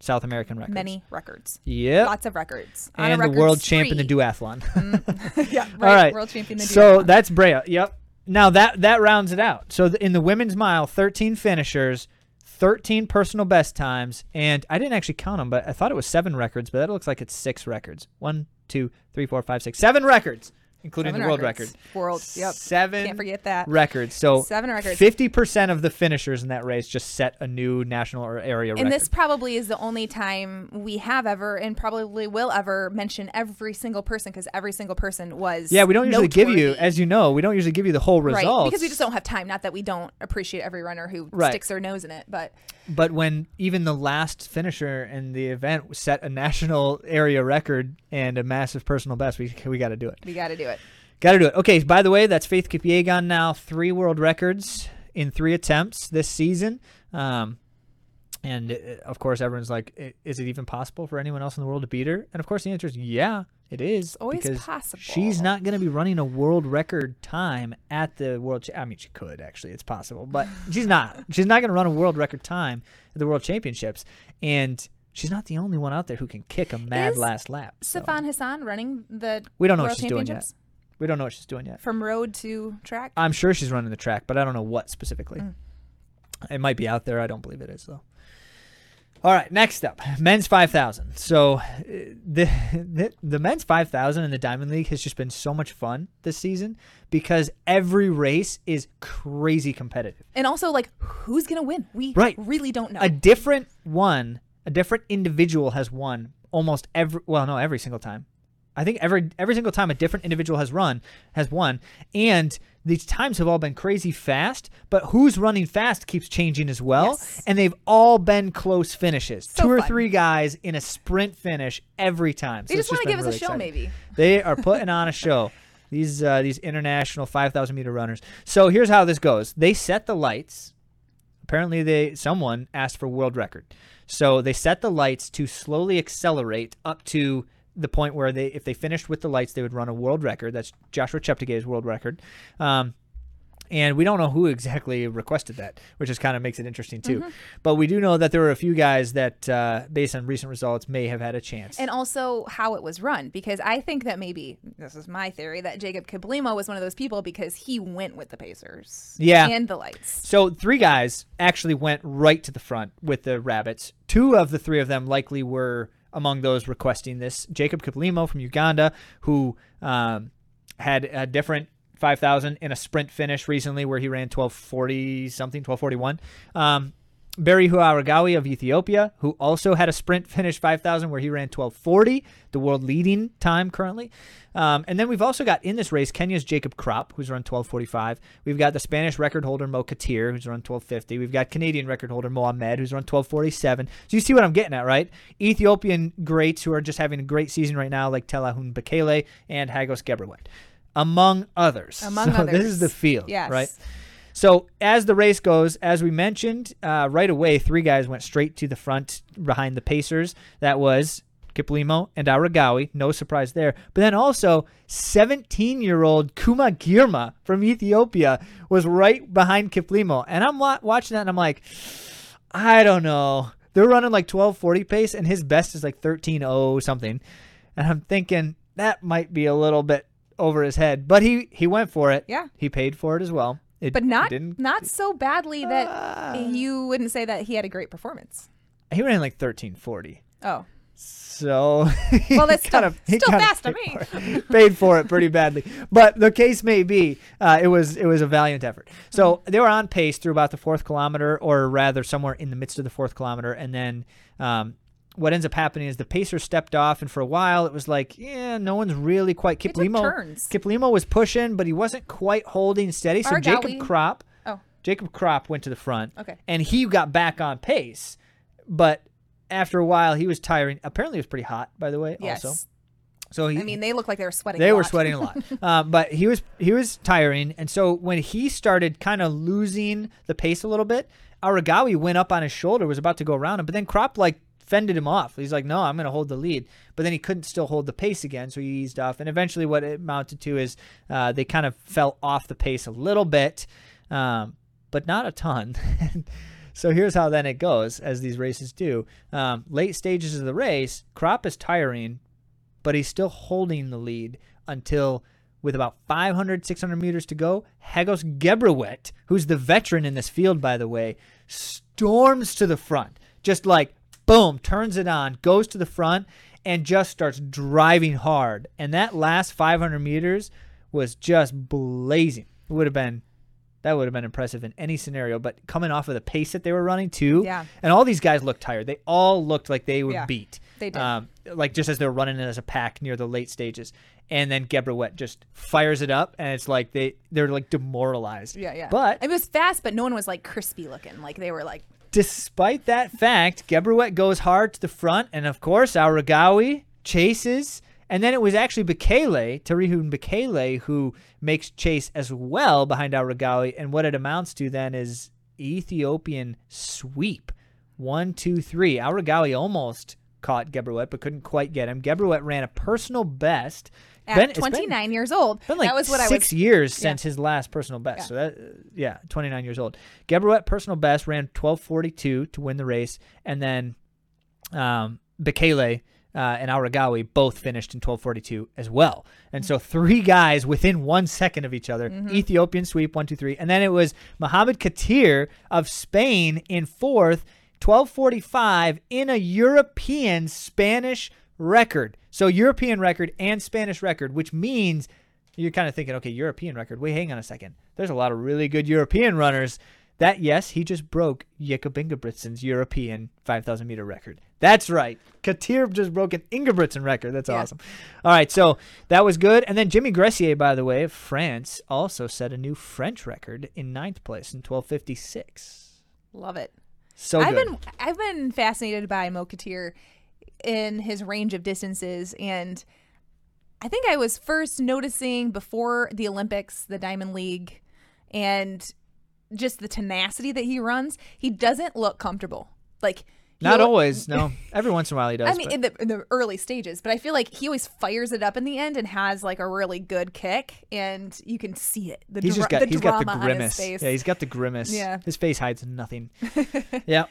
South American records. Many records. Yep. Lots of records. On a and the record world champion in the spree. duathlon. Mm. yeah, right. All right. World champion. in so duathlon. that's Brea. Yep. Now that that rounds it out. So th- in the women's mile, 13 finishers, 13 personal best times, and I didn't actually count them, but I thought it was seven records, but that looks like it's six records. One, two, three, four, five, six, seven records, including Seven the world records. record. World. Yep. Seven Can't forget that. records. So Seven records. Fifty percent of the finishers in that race just set a new national or area And record. this probably is the only time we have ever, and probably will ever, mention every single person because every single person was. yeah, we don't usually give you, as you know, we don't usually give you the whole result Right, because we just don't have time. Not that we don't appreciate every runner who Right. sticks their nose in it, but But when even the last finisher in the event set a national area record and a massive personal best, we we got to do it. we got to do it. Got to do it. Okay. By the way, that's Faith Kipyegon now three world records in three attempts this season. Um, and uh, of course, everyone's like, is it even possible for anyone else in the world to beat her? And of course, the answer is yeah, it is. always because possible. She's not going to be running a world record time at the world. Cha- I mean, she could actually. It's possible, but she's not. She's not going to run a world record time at the World Championships, and she's not the only one out there who can kick a mad Is last lap. so Sifan Hassan running the we don't know World what she's doing yet. We don't know what she's doing yet. from road to track. I'm sure she's running the track, but I don't know what specifically. Mm. It might be out there. I don't believe it is though. All right, next up, men's 5000. So uh, the, the the men's 5000 in the Diamond League has just been so much fun this season because every race is crazy competitive. And also, like, who's gonna win? We Right. really don't know. A different one, a different individual has won almost every well, no, every single time. I think every every single time a different individual has run has won, and these times have all been crazy fast. But who's running fast keeps changing as well, Yes. and they've all been close finishes. So Two or fun. three guys in a sprint finish every time. they So just want to give us really a show, exciting. maybe. They are putting on a show. These uh, these international 5,000 meter runners. So here's how this goes. They set the lights. Apparently, they someone asked for world record. So they set the lights to slowly accelerate up to the point where they, if they finished with the lights, they would run a world record. That's Joshua Cheptegei's world record. Um, and we don't know who exactly requested that, which just kind of makes it interesting too. Mm-hmm. But we do know that there were a few guys that, uh, based on recent results, may have had a chance. and also how it was run because I think that maybe this is my theory that Jacob Kiplimo was one of those people because he went with the Pacers. Yeah. And the lights. So three guys actually went right to the front with the rabbits. Two of the three of them likely were among those requesting this. Jacob Kiplimo from Uganda, who um, had a different 5,000 in a sprint finish recently where he ran 1240 something, 1241. Um, Berihu Aregawi of Ethiopia, who also had a sprint finish 5,000 where he ran 1240, the world leading time currently. Um, and then we've also got in this race Kenya's Jacob Krop, who's run 1245. We've got the Spanish record holder Mo Katir, who's run 1250. We've got Canadian record holder Mohamed, who's run 1247. So you see what I'm getting at, right? Ethiopian greats who are just having a great season right now, like Telahun Bekele and Hagos Gebrhiwet, among others. Among others. This is the field, Yes. right? So as the race goes, as we mentioned, uh, right away, three guys went straight to the front behind the Pacers. That was Kiplimo and Aregawi. No surprise there. But then also, 17-year-old Kuma Girma from Ethiopia was right behind Kiplimo. And I'm wa- watching that and I'm like, I don't know. They're running like 1240 pace and his best is like 13.0 something. And I'm thinking that might be a little bit over his head, but he he went for it. Yeah. he paid for it as well. It, but not didn't. not so badly that Ah. you wouldn't say that he had a great performance. He ran like thirteen forty. Oh, So Well, that's kind still- of still fast to me. for paid for it pretty badly, but the case may be uh, it was it was a valiant effort. So Mm-hmm. they were on pace through about the fourth kilometer, or rather somewhere in the midst of the fourth kilometer, and then um, what ends up happening is the pacer stepped off, and for a while it was like, yeah, no one's really quite. Kiplimo, turns. Kiplimo was pushing, but he wasn't quite holding steady. So Aregawi- Jacob Krop, oh, Jacob Krop went to the front okay. and he got back on pace. But after a while, he was tiring. Apparently, it was pretty hot, by the way. Yes. Also, so he, I mean, they look like they were sweating. they were sweating a lot. um, but he was he was tiring, and so when he started kind of losing the pace a little bit, Aregawi went up on his shoulder, was about to go around him, but then Krop like fended him off. He's like, "No, I'm going to hold the lead." But then he couldn't still hold the pace again, so he eased off. And eventually, what it amounted to is uh, they kind of fell off the pace a little bit, um, but not a ton. So here's how then it goes, as these races do. Um, late stages of the race, Krop is tiring, but he's still holding the lead until, with about 500, 600 meters to go, Hagos Gebrhiwet, who's the veteran in this field, by the way, storms to the front. Just like, boom, turns it on, goes to the front, and just starts driving hard. And that last 500 meters was just blazing. It would have been that would have been impressive in any scenario. But coming off of the pace that they were running too, Yeah. and all these guys looked tired. They all looked like they were Yeah, beat. they did. Um, like just as they were running it as a pack near the late stages. And then Gebrhiwet just fires it up, and it's like they they're like demoralized. Yeah, yeah. But it was fast, but no one was like crispy looking. Like they were like, despite that fact, Gebrhiwet goes hard to the front, and of course, Aregawi chases. And then it was actually Bekele, Telahun Bekele, who makes chase as well behind Aregawi. And what it amounts to then is Ethiopian sweep. One, two, three. Aregawi almost caught Gebrhiwet, but couldn't quite get him. Gebrhiwet ran a personal best. At Been- it's been- 29 years old. been like that was what I six was. years yeah. since his last personal best. Yeah. So that, uh, yeah, 29 years old. Gebrhiwet personal best ran 12:42 to win the race, and then um, Bekele uh, and Aregawi both finished in 12:42 as well. And so three guys within one second of each other. Mm-hmm. Ethiopian sweep one two three, and then it was Mohamed Katir of Spain in fourth. 1245 in a European Spanish record. So European record and Spanish record, which means you're kind of thinking, okay, European record. Wait, hang on a second. There's a lot of really good European runners. That yes, he just broke Jakob Ingebrigtsen's European 5,000 meter record. That's right. Katir just broke an Ingebrigtsen record. That's Yeah. awesome. All right, so that was good. And then Jimmy Gressier, by the way, of France, also set a new French record in ninth place in 1256. Love it. So I've good. been I've been fascinated by Mo Katir in his range of distances and I think I was first noticing before the Olympics, the Diamond League, and just the tenacity that he runs. He doesn't look comfortable. Like Not always, no. Every once in a while he does. I mean, in the, in the early stages, but I feel like he always fires it up in the end and has like a really good kick, and you can see it. The, he's just got the he's got the drama on his grimace. Yeah, he's got the grimace. Yeah. His face hides nothing. yeah.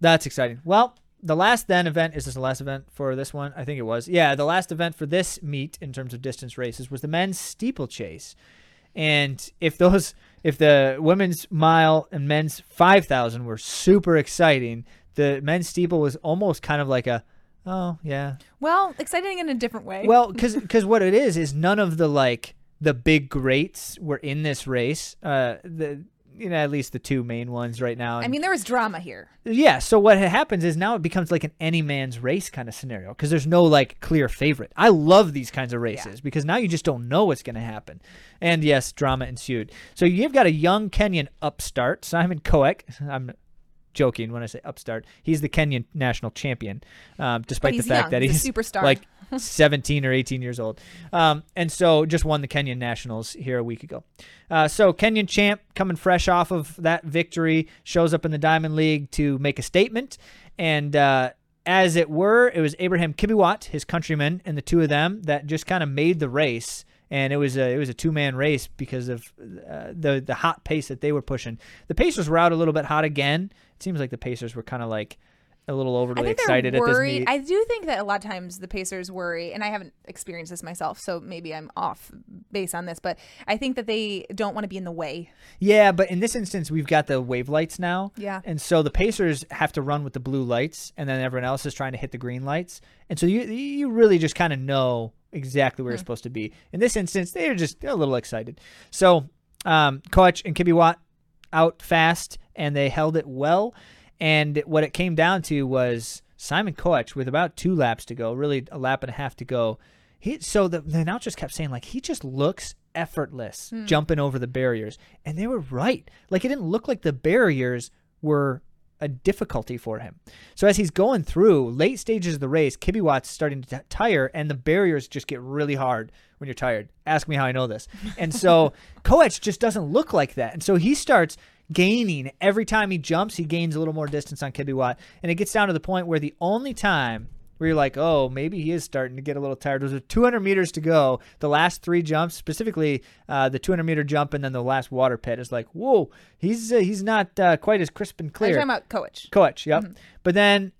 That's exciting. Well, the last then event is this the last event for this one? I think it was. Yeah, the last event for this meet in terms of distance races was the men's steeplechase. And if those if the women's mile and men's 5000 were super exciting, the men's steeple was almost kind of like a oh, yeah, well, exciting in a different way. well, because cuz what it is is none of the like the big greats were in this race. Uh, the you know at least the two main ones right now. I mean, there was drama here. yeah. So what happens is now it becomes like an any man's race kind of scenario because there's no like clear favorite. I love these kinds of races because now you just don't know what's going to happen. And yes, drama ensued. So you've got a young Kenyan upstart, Simon Koech. I'm joking when I say upstart. He's the Kenyan national champion, um, despite the fact young. that He's he's superstar. like 17 or 18 years old. Um, and so just won the Kenyan Nationals here a week ago. Uh, so Kenyan champ coming fresh off of that victory shows up in the Diamond League to make a statement. And uh, as it were, it was Abraham Kibiwot, his countryman, and the two of them that just kind of made the race. And it was a it was a two man race because of uh, the the hot pace that they were pushing. The Pacers were out a little bit hot again. It seems like the Pacers were kind of like a little overly excited at this meet. I do think that a lot of times the Pacers worry, and I haven't experienced this myself, so maybe I'm off base on this, but I think that they don't want to be in the way. yeah, but in this instance, we've got the wave lights now. Yeah. And so the Pacers have to run with the blue lights, and then everyone else is trying to hit the green lights. And so you you really just kind of know exactly where you're supposed to be. In this instance, they're just a little excited. So um, Koech and Kibiwot out fast, and they held it well. And what it came down to was Simon Koech with about two laps to go, really a lap and a half to go. He so the, the announcers kept saying like he just looks effortless jumping over the barriers, and they were right. Like it didn't look like the barriers were a difficulty for him. So as he's going through late stages of the race, Kibiwot's starting to t- tire, and the barriers just get really hard when you're tired. Ask me how I know this. And so Koech just doesn't look like that, and so he starts gaining every time he jumps. He gains a little more distance on Kibiwot, and it gets down to the point where the only time where you're like, oh, maybe he is starting to get a little tired. There's 200 meters to go. The last three jumps, specifically uh, the 200 meter jump and then the last water pit, is like, whoa, he's uh, he's not uh, quite as crisp and I'm clear. talking about Koech. Koech, yep. But then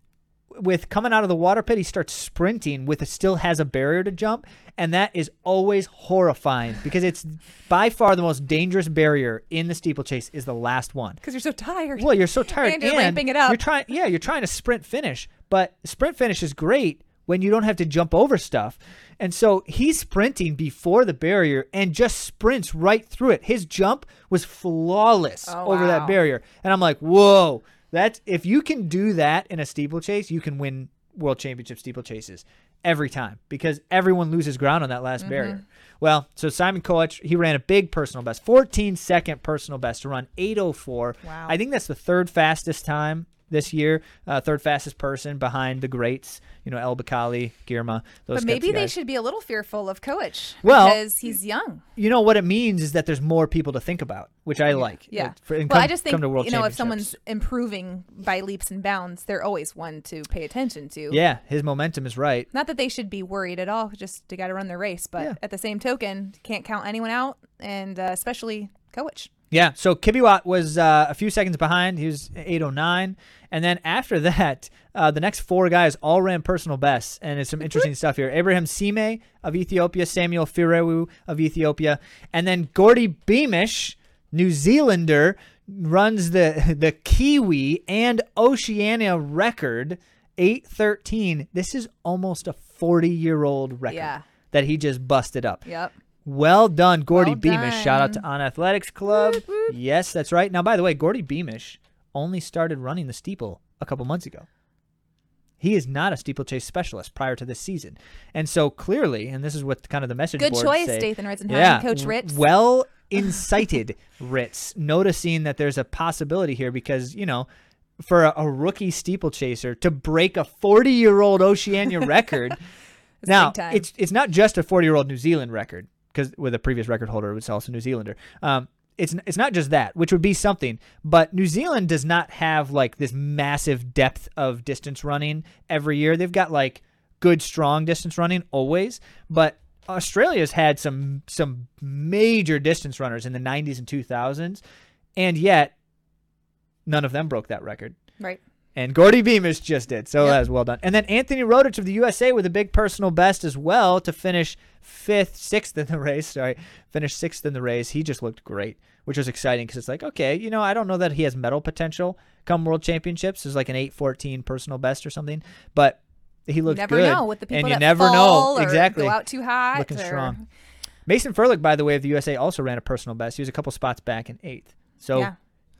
with coming out of the water pit, he starts sprinting with it still has a barrier to jump, and that is always horrifying because it's by far the most dangerous barrier in the steeplechase is the last one. Because you're so tired. Well, you're so tired And you're ramping it up. You're trying, yeah, you're trying to sprint finish, but sprint finish is great when you don't have to jump over stuff. And so he's sprinting before the barrier and just sprints right through it. His jump was flawless Oh, over that barrier, and I'm like, whoa, that's if you can do that in a steeplechase, you can win world championship steeplechases every time because everyone loses ground on that last Mm-hmm. barrier. Well, so Simon Koech, he ran a big personal best, 14 second personal best to run 804. Wow. I think that's the third fastest time this year, uh, third fastest person behind the greats, you know, El Bakali, Girma, those but maybe they guys. should be a little fearful of Koech Well- because he's young. You know what it means is that there's more people to think about, which I like. Yeah. For- well, come- I just think to you know if someone's improving by leaps and bounds, they're always one to pay attention to. yeah, his momentum is right. Not that they should be worried at all. Just they got to run their race, but Yeah. at the same token, can't count anyone out, and uh, especially Koech. Yeah, so Kibiwot was uh, a few seconds behind. He was 809. And then after that, uh, the next four guys all ran personal bests. And it's some interesting stuff here. Abraham Sime of Ethiopia, Samuel Firewu of Ethiopia, and then Gordy Beamish, New Zealander, runs the, the Kiwi and Oceania record, 813. This is almost a 40 year old record Yeah. that he just busted up. Yep. Well done, Gordy Well Beamish. Shout out to. On Athletics Club. Yes, that's right. Now, by the way, Gordy Beamish only started running the steeple a couple months ago. He is not a steeplechase specialist prior to this season. And so clearly, and this is what kind of the message Good choice, say, Dathan Ritzenheim, yeah, Coach Ritz. Well incited Ritz, noticing that there's a possibility here because, you know, for a, a rookie steeplechaser to break a 40 year old Oceania record. It's now, it's it's not just a 40 year old New Zealand record because with a previous record holder, it's also New Zealander. Um, it's it's not just that, which would be something, but New Zealand does not have like this massive depth of distance running every year. They've got like good strong distance running always, but Australia's had some some major distance runners in the 90s and 2000s, and yet none of them broke that record. right. And Gordy Beamish just did. So Yep. that was well done. And then Anthony Rotich of the USA with a big personal best as well to finish fifth, sixth in the race. Sorry, finished sixth in the race. He just looked great, which was exciting because it's like, okay, you know, I don't know that he has medal potential come World Championships. It's like an 814 personal best or something, but he looked never good. know with the people and you that never fall know or exactly. go out too hot. Looking or- strong. Mason Ferlic, by the way, of the USA also ran a personal best. He was a couple spots back in eighth. So Yeah.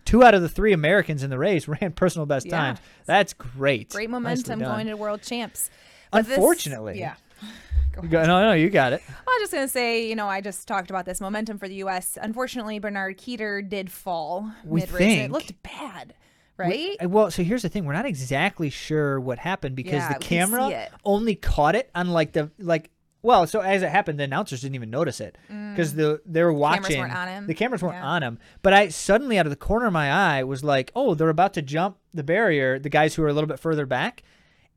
Two out of the three Americans in the race ran personal best Yeah. times. That's great. Great momentum going to world champs. But this- Unfortunately. yeah. Go no, no, you got it. I was just gonna say, you know, I just talked about this momentum for the U.S. Unfortunately, Bernard Keter did fall We mid race. It looked bad, right? Uh, Well, so here's the thing: we're not exactly sure what happened because Yeah, the we camera only caught it, unlike the like. Well, so as it happened, the announcers didn't even notice it because the they were watching. Mm. weren't on him. The cameras weren't Yeah. on him. But I suddenly, out of the corner of my eye, was like, "Oh, they're about to jump the barrier." The guys who are a little bit further back,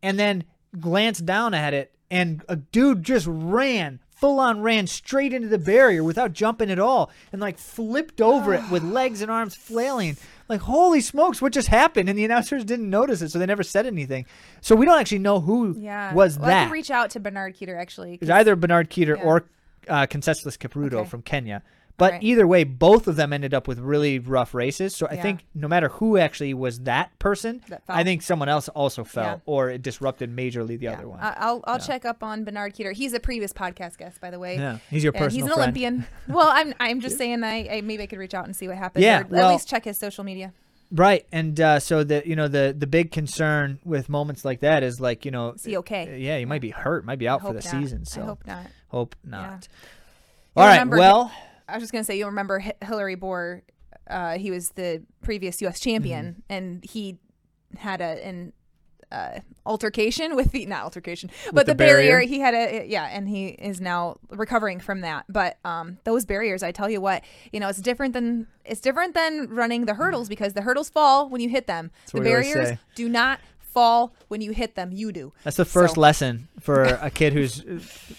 and then glanced down at it, and a dude just ran full on ran straight into the barrier without jumping at all and like flipped over it with legs and arms flailing. Like, holy smokes, what just happened? And the announcers didn't notice it, so they never said anything. So we don't actually know who Yeah. was We'll that. to reach out to Bernard Keter actually. It's either Bernard Keter Yeah. or uh, Conseslus Kipruto Okay. from Kenya. But Alright. either way, both of them ended up with really rough races. So I Yeah. think no matter who actually was that person, That I think someone else also fell Yeah. or it disrupted majorly the Yeah. other one. I'll I'll check up on Bernard Keter. He's a previous podcast guest, by the way. yeah, he's your personal he's an friend. Olympian. well, I'm I'm just saying I, I maybe I could reach out and see what happens. Yeah, or well- at least check his social media. Right, and uh, so the you know the the big concern with moments like that is like you know Is he okay? uh, yeah, you might be hurt, might be out I for the not. season. So I hope not. hope not. All right, well, I was just gonna say you'll remember Hi- Hillary Bor. Uh, he was the previous U.S. champion, Mm-hmm. and he had a an uh, altercation with the not altercation, With but the the, barrier. barrier? He had a yeah, and he is now recovering from that. But um, those barriers, I tell you what, you know, it's different than it's different than running the hurdles because the hurdles fall when you hit them. the we always barriers do not fall when you hit them. You do. that's the first So- lesson for a kid who's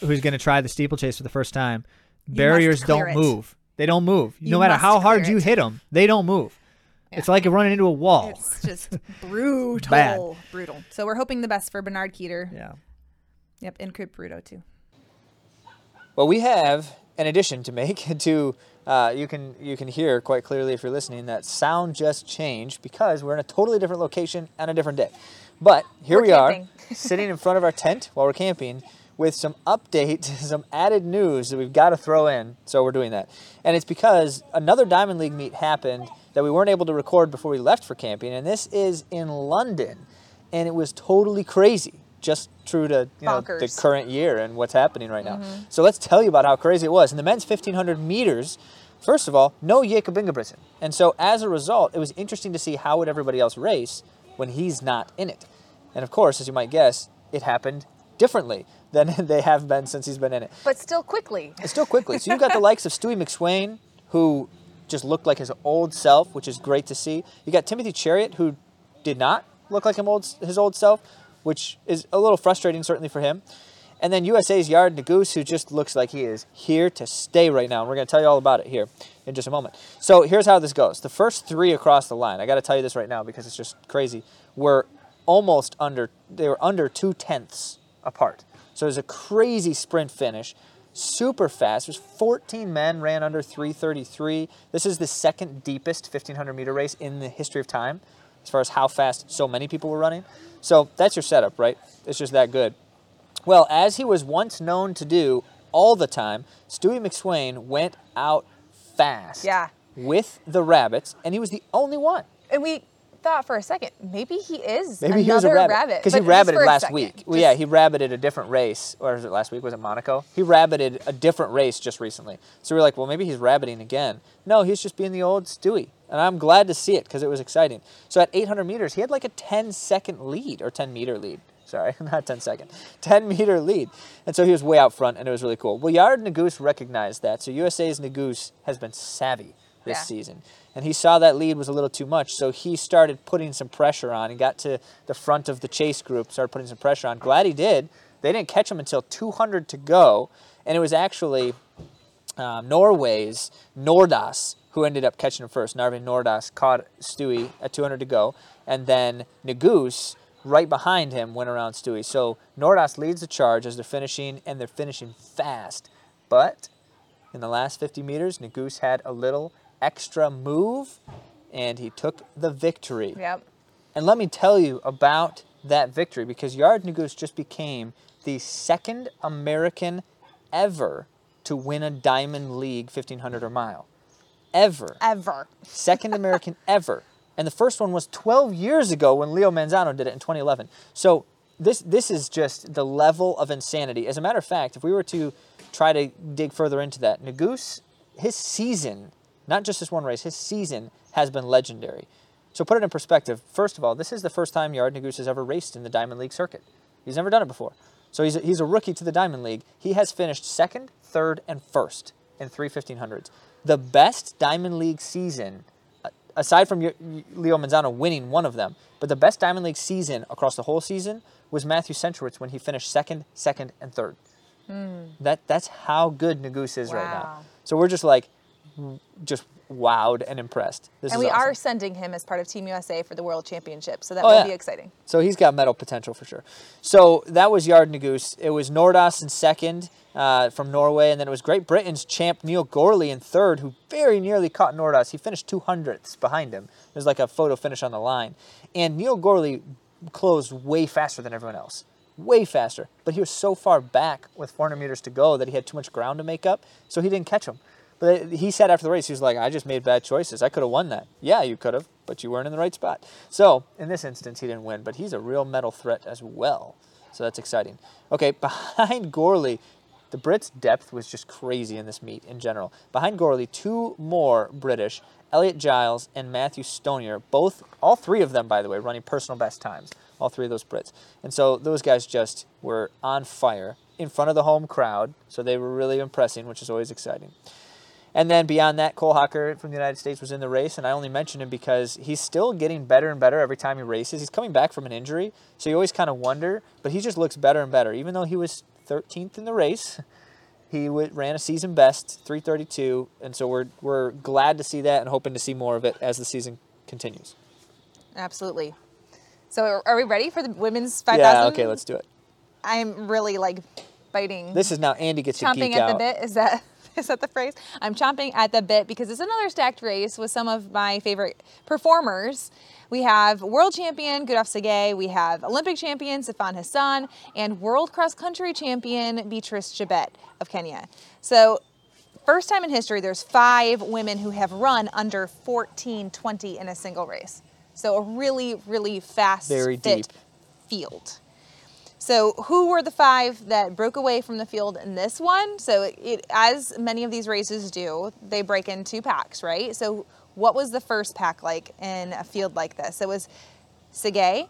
who's going to try the steeplechase for the first time. You Barriers don't it. move. They don't move. You no matter how hard clear you it. hit them, they don't move. It's like running into a wall. It's just brutal, Bad. brutal. So we're hoping the best for Bernard Keter. yeah. Yep, and Kipruto too. Well, we have an addition to make to uh, you can you can hear quite clearly if you're listening that sound just changed because we're in a totally different location on a different day. But here We're we are sitting in front of our tent while we're camping with some update, some added news that we've got to throw in. So we're doing that. And it's because another Diamond League meet happened that we weren't able to record before we left for camping and this is in London and it was totally crazy. Just true to you know, the current year and what's happening right now. Mm-hmm. So let's tell you about how crazy it was. In the men's 1500 meters, first of all, no Jakob Ingebrigtsen. And so as a result, it was interesting to see how would everybody else race when he's not in it. And of course, as you might guess, it happened differently than they have been since he's been in it. But still quickly. Still quickly. So you've got the likes of Stewie McSweyn, who just looked like his old self, which is great to see. You got Timothy Cheruiyot, who did not look like him old, his old self, which is a little frustrating, certainly for him. And then USA's Yared Nuguse, who just looks like he is here to stay right now. And we're going to tell you all about it here in just a moment. So here's how this goes. The first three across the line, I got to tell you this right now because it's just crazy, were almost under, they were under two tenths apart. So it was a crazy sprint finish, super fast. There's 14 men ran under 333. This is the second deepest 1500 meter race in the history of time, as far as how fast so many people were running. So that's your setup, right? It's just that good. Well, as he was once known to do all the time, Stewie McSweyn went out fast Yeah. with the rabbits, and he was the only one. And we thought for a second, maybe he is Maybe another he was a rabbit because he rabbited last week. Well, yeah, he rabbited a different race, or was it last week? Was it Monaco? He rabbited a different race just recently. So we are like, well, maybe he's rabbiting again. No, he's just being the old Stewie, and I'm glad to see it because it was exciting. So at 800 meters, he had like a 10 second lead or 10 meter lead. Sorry, not 10 second, 10 meter lead. And so he was way out front, and it was really cool. Well, Yared Nuguse recognized that. So USA's Nuguse has been savvy this Yeah. season. And he saw that lead was a little too much, so he started putting some pressure on. and got to the front of the chase group, started putting some pressure on. Glad he did. They didn't catch him until 200 to go, and it was actually um, Norway's Nordas who ended up catching him first. Narve Nordas caught Stewie at 200 to go, and then Nuguse right behind him went around Stewie. So Nordas leads the charge as they're finishing, and they're finishing fast. But in the last 50 meters, Nuguse had a little extra move, and he took the victory. Yep. And let me tell you about that victory because Yared Nuguse just became the second American ever to win a Diamond League 1500 or mile. Ever. Ever. Second American ever. And the first one was 12 years ago when Leo Manzano did it in 2011. So this this is just the level of insanity. As a matter of fact, if we were to try to dig further into that, Nuguse, his season, not just this one race, his season has been legendary. So put it in perspective. First of all, this is the first time Yared Nuguse has ever raced in the Diamond League circuit. He's never done it before. So he's a, he's a rookie to the Diamond League. He has finished second, third, and first in three 1500s. The best Diamond League season aside from Leo Manzano winning one of them, but the best Diamond League season across the whole season was Matthew Centrowitz when he finished second, second, and third. Hmm. That that's how good Nuguse is right now. So we're just like, just wowed and impressed. This And we awesome. are sending him as part of Team USA for the World Championship, so that Oh, will yeah. be exciting. So he's got medal potential for sure. So that was Yared Nuguse. It was Nordas in second uh, from Norway, and then it was Great Britain's champ Neil Gourley in third, who very nearly caught Nordas. He finished two hundredths behind him. There's like a photo finish on the line, and Neil Gourley closed way faster than everyone else. Way faster, but he was so far back with 400 meters to go that he had too much ground to make up, so he didn't catch him. But he said after the race, he was like, I just made bad choices. I could have won that. Yeah, you could have, but you weren't in the right spot. So in this instance, he didn't win, but he's a real medal threat as well. So that's exciting. Okay, behind Gourley, the Brits' depth was just crazy in this meet in general. Behind Gourley, two more British, Elliot Giles and Matthew Stonier, both, all three of them, by the way, running personal best times. All three of those Brits. And so those guys just were on fire in front of the home crowd. So they were really impressing, which is always exciting. And then beyond that, Cole Hocker from the United States was in the race, and I only mention him because he's still getting better and better every time he races. He's coming back from an injury, so you always kind of wonder, but he just looks better and better. Even though he was 13th in the race, he w- ran a season best, 332, and so we're we're glad to see that and hoping to see more of it as the season continues. Absolutely. So are- we ready for the women's 5,000? Yeah, okay, let's do it. I'm really like biting, This is now Andy gets to geek at out. the bit. Is that is that the phrase? I'm chomping at the bit because it's another stacked race with some of my favorite performers. We have world champion Gudaf Tsegay, we have Olympic champion Sifan Hassan, and world cross country champion Beatrice Chebet of Kenya. So first time in history, there's five women who have run under 14:20 in a single race. So a really, really fast, Very fit deep. field. So who were the five that broke away from the field in this one? So it, it, as many of these races do, they break in two packs, right? So what was the first pack like in a field like this? It was Tsegay,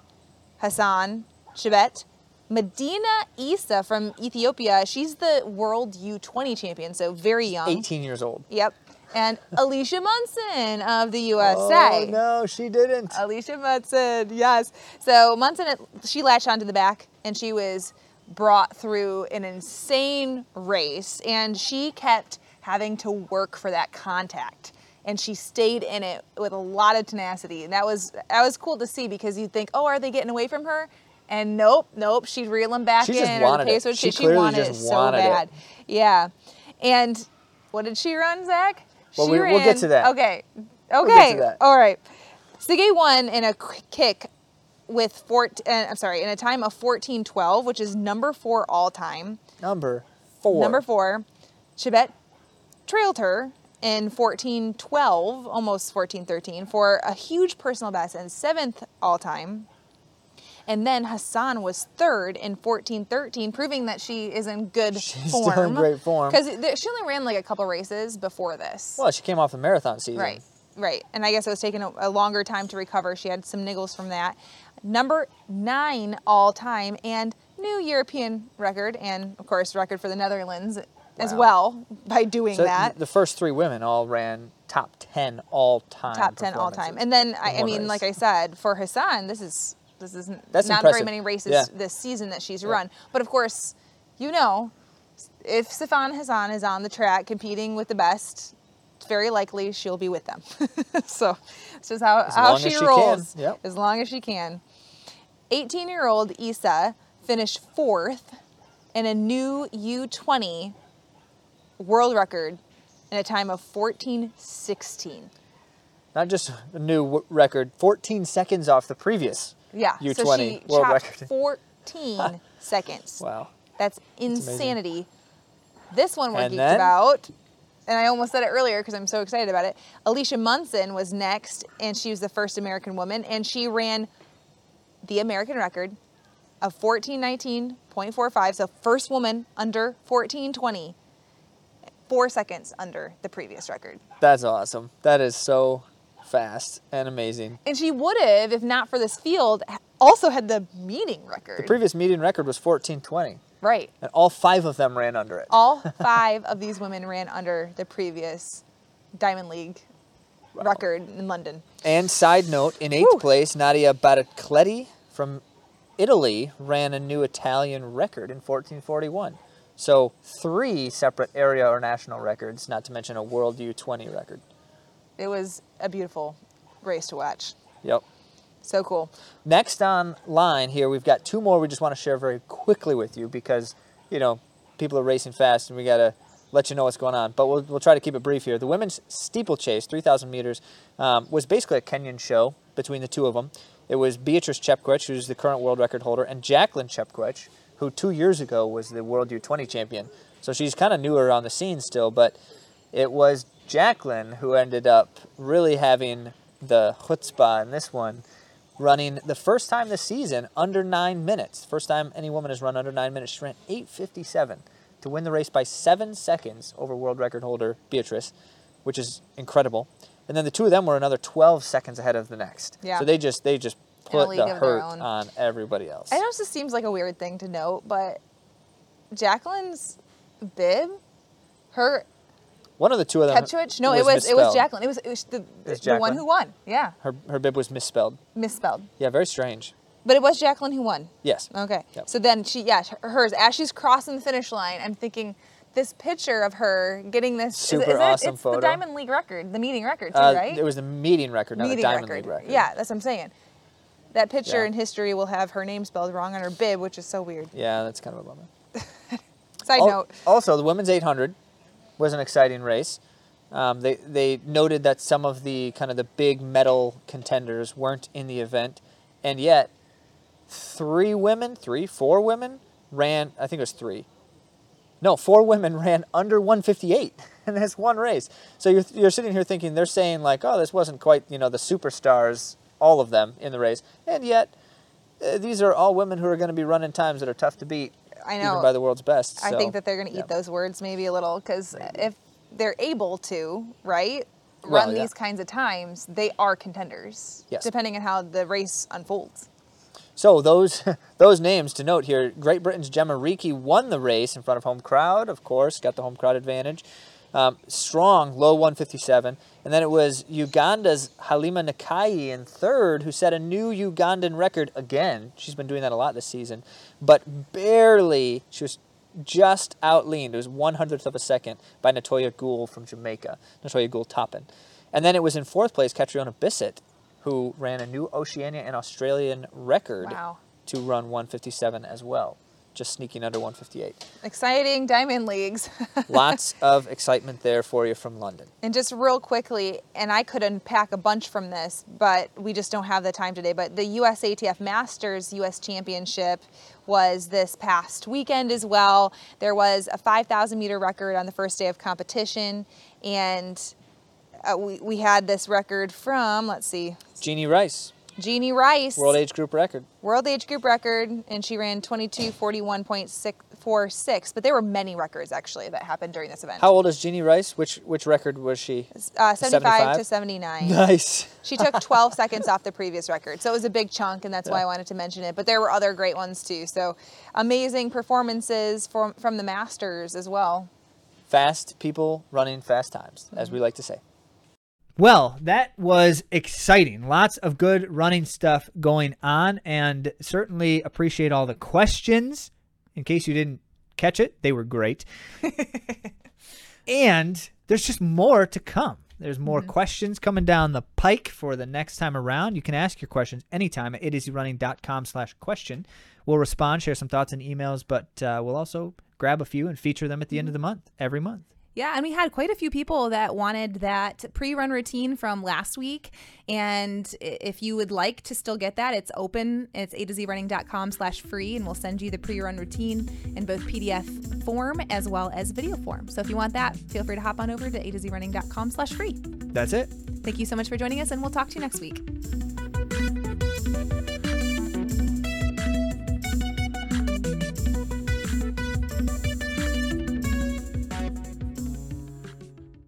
Hassan, Chebet, Medina Eisa from Ethiopia. She's the world U20 champion, so very young. 18 years old. Yep. And Alicia Monson of the USA. Oh no, she didn't. Alicia Monson, yes. So Monson, she latched onto the back and she was brought through an insane race and she kept having to work for that contact and she stayed in it with a lot of tenacity and that was that was cool to see because you'd think oh are they getting away from her and nope nope she'd reel them back She in just or wanted the it. pace would She she, clearly wanted just it so wanted it. bad yeah and what did she run zach Well, she we- we'll get to that. okay okay to that. all right Tsegay won in a kick with four. Uh, I'm sorry, in a time of 14:12, which is number four all time. Number four. Number four, Chebet trailed her in 14:12, almost 14:13, for a huge personal best and seventh all time. And then Hassan was third in 14:13, proving that she is in good She's form. still in great form. Because she only ran like a couple races before this. Well, she came off the marathon season. Right, right. And I guess it was taking a, a longer time to recover. She had some niggles from that. Number nine all time and new European record, and of course, record for the Netherlands as well by doing So that. the first three women all ran top 10 all time. Top 10 all time. And then, I, I mean, race. like I said, for Hassan, this is. This is That's not very many races Yeah. this season that she's Yeah. run. But of course, you know, if Sifan Hassan is on the track competing with the best, it's very likely she'll be with them. so it's just how, As how she, she rolls. Yep. As long as she can. 18 year old Eisa finished fourth in a new U20 world record in a time of 14:16. Not just a new w- record, 14 seconds off the previous. Yeah, U20 so she world record. 14 seconds. Wow. That's insanity. This one we're And geeked then? about, and I almost said it earlier because I'm so excited about it. Alicia Monson was next, and she was the first American woman, and she ran the American record of 1419.45. So first woman under 1420, four seconds under the previous record. That's awesome. That is so fast and amazing. And she would have, if not for this field, also had the meeting record. The previous meeting record was 1420, right. and all five of them ran under it. All five of these women ran under the previous Diamond League record in London. And side note, in eighth Whew. place, Nadia Battocletti from Italy ran a new Italian record in 1441. So three separate area or national records, not to mention a World U20 record. It was a beautiful race to watch. Yep. So cool. Next on line here, we've got two more we just want to share very quickly with you because, you know, people are racing fast and we got to let you know what's going on. But we'll, we'll try to keep it brief here. The women's steeplechase, 3,000 meters, um, was basically a Kenyan show between the two of them. It was Beatrice Chepkoech, who's the current world record holder, and Jacqueline Chepkoech, who two years ago was the World U20 champion. So she's kind of newer on the scene still, but it was Jacqueline who ended up really having the chutzpah in this one, running the first time this season under nine minutes. First time any woman has run under nine minutes. She ran 8:57 to win the race by seven seconds over world record holder Beatrice, which is incredible. And then the two of them were another 12 seconds ahead of the next. Yeah. So they just they just put the hurt on everybody else. I know this seems like a weird thing to note, but Jacqueline's bib, her One of the two of them. Ketchwich? No, it was it was. Jacqueline. It was, it was the, It's the one who won. Yeah, Her her bib was misspelled. misspelled. Yeah, very strange. But it was Jacqueline who won. Yes. Okay. Yep. So then she, yeah, hers, as she's crossing the finish line, I'm thinking this picture of her getting this. Super is it- awesome it's photo. the Diamond League record, the meeting record, too, Uh, right? It was the meeting record, not the Diamond record. League record. Yeah, that's what I'm saying. That picture Yeah. in history will have her name spelled wrong on her bib, which is so weird. Yeah, that's kind of a bummer. Side Al- note. Also, the women's 800 was an exciting race. Um, they they noted that some of the kind of the big medal contenders weren't in the event, and yet three women, three, four women ran. I think it was three. No, four women ran under 158 in this one race. So you're you're sitting here thinking they're saying like, oh, this wasn't quite you know the superstars, all of them in the race, and yet. Uh, these are all women who are going to be running times that are tough to beat, I know. even by the world's best. I so, think that they're going to eat those words maybe a little because if they're able to, right, Well, run yeah. these kinds of times, they are contenders. Yes. Depending on how the race unfolds. So those those names to note here: Great Britain's Gemma Reekie won the race in front of home crowd, of course, got the home crowd advantage. Um, strong, low 157, and then it was Uganda's Halima Nakaayi in third, who set a new Ugandan record again. She's been doing that a lot this season, but barely. She was just outleaned. It was one hundredth of a second by Natoya Goule from Jamaica. Natoya Goule Toppin, and then it was in fourth place Catriona Bisset, who ran a new Oceania and Australian record Wow. to run 157 as well, just sneaking under 158. Exciting Diamond Leagues. Lots of excitement there for you from London. And just real quickly, and I could unpack a bunch from this, but we just don't have the time today. But the USATF Masters US Championship was this past weekend as well. There was a 5,000 meter record on the first day of competition, and uh, we, we had this record from, let's see, Jeannie Rice, Jeannie Rice, world age group record. world age group record, and she ran 2241.46. But there were many records actually that happened during this event. How old is Jeannie Rice? Which which record was she? uh, 75, 75? to 79. Nice. She took 12 seconds off the previous record. So it was a big chunk, and that's why I wanted to mention it. But there were other great ones too. So amazing performances from, from the Masters as well. Fast people running fast times, as we like to say. Well, that was exciting. Lots of good running stuff going on, and certainly appreciate all the questions. In case you didn't catch it, they were great. and there's just more to come. There's more questions coming down the pike for the next time around. You can ask your questions anytime at atozrunning.com slash question. We'll respond, share some thoughts and emails, but uh, we'll also grab a few and feature them at the end of the month, every month. Yeah, and we had quite a few people that wanted that pre-run routine from last week. And if you would like to still get that, it's open. It's a to z running.com slash free, and we'll send you the pre-run routine in both PDF form as well as video form. So if you want that, feel free to hop on over to a to z running.com slash free. That's it. Thank you so much for joining us, and we'll talk to you next week.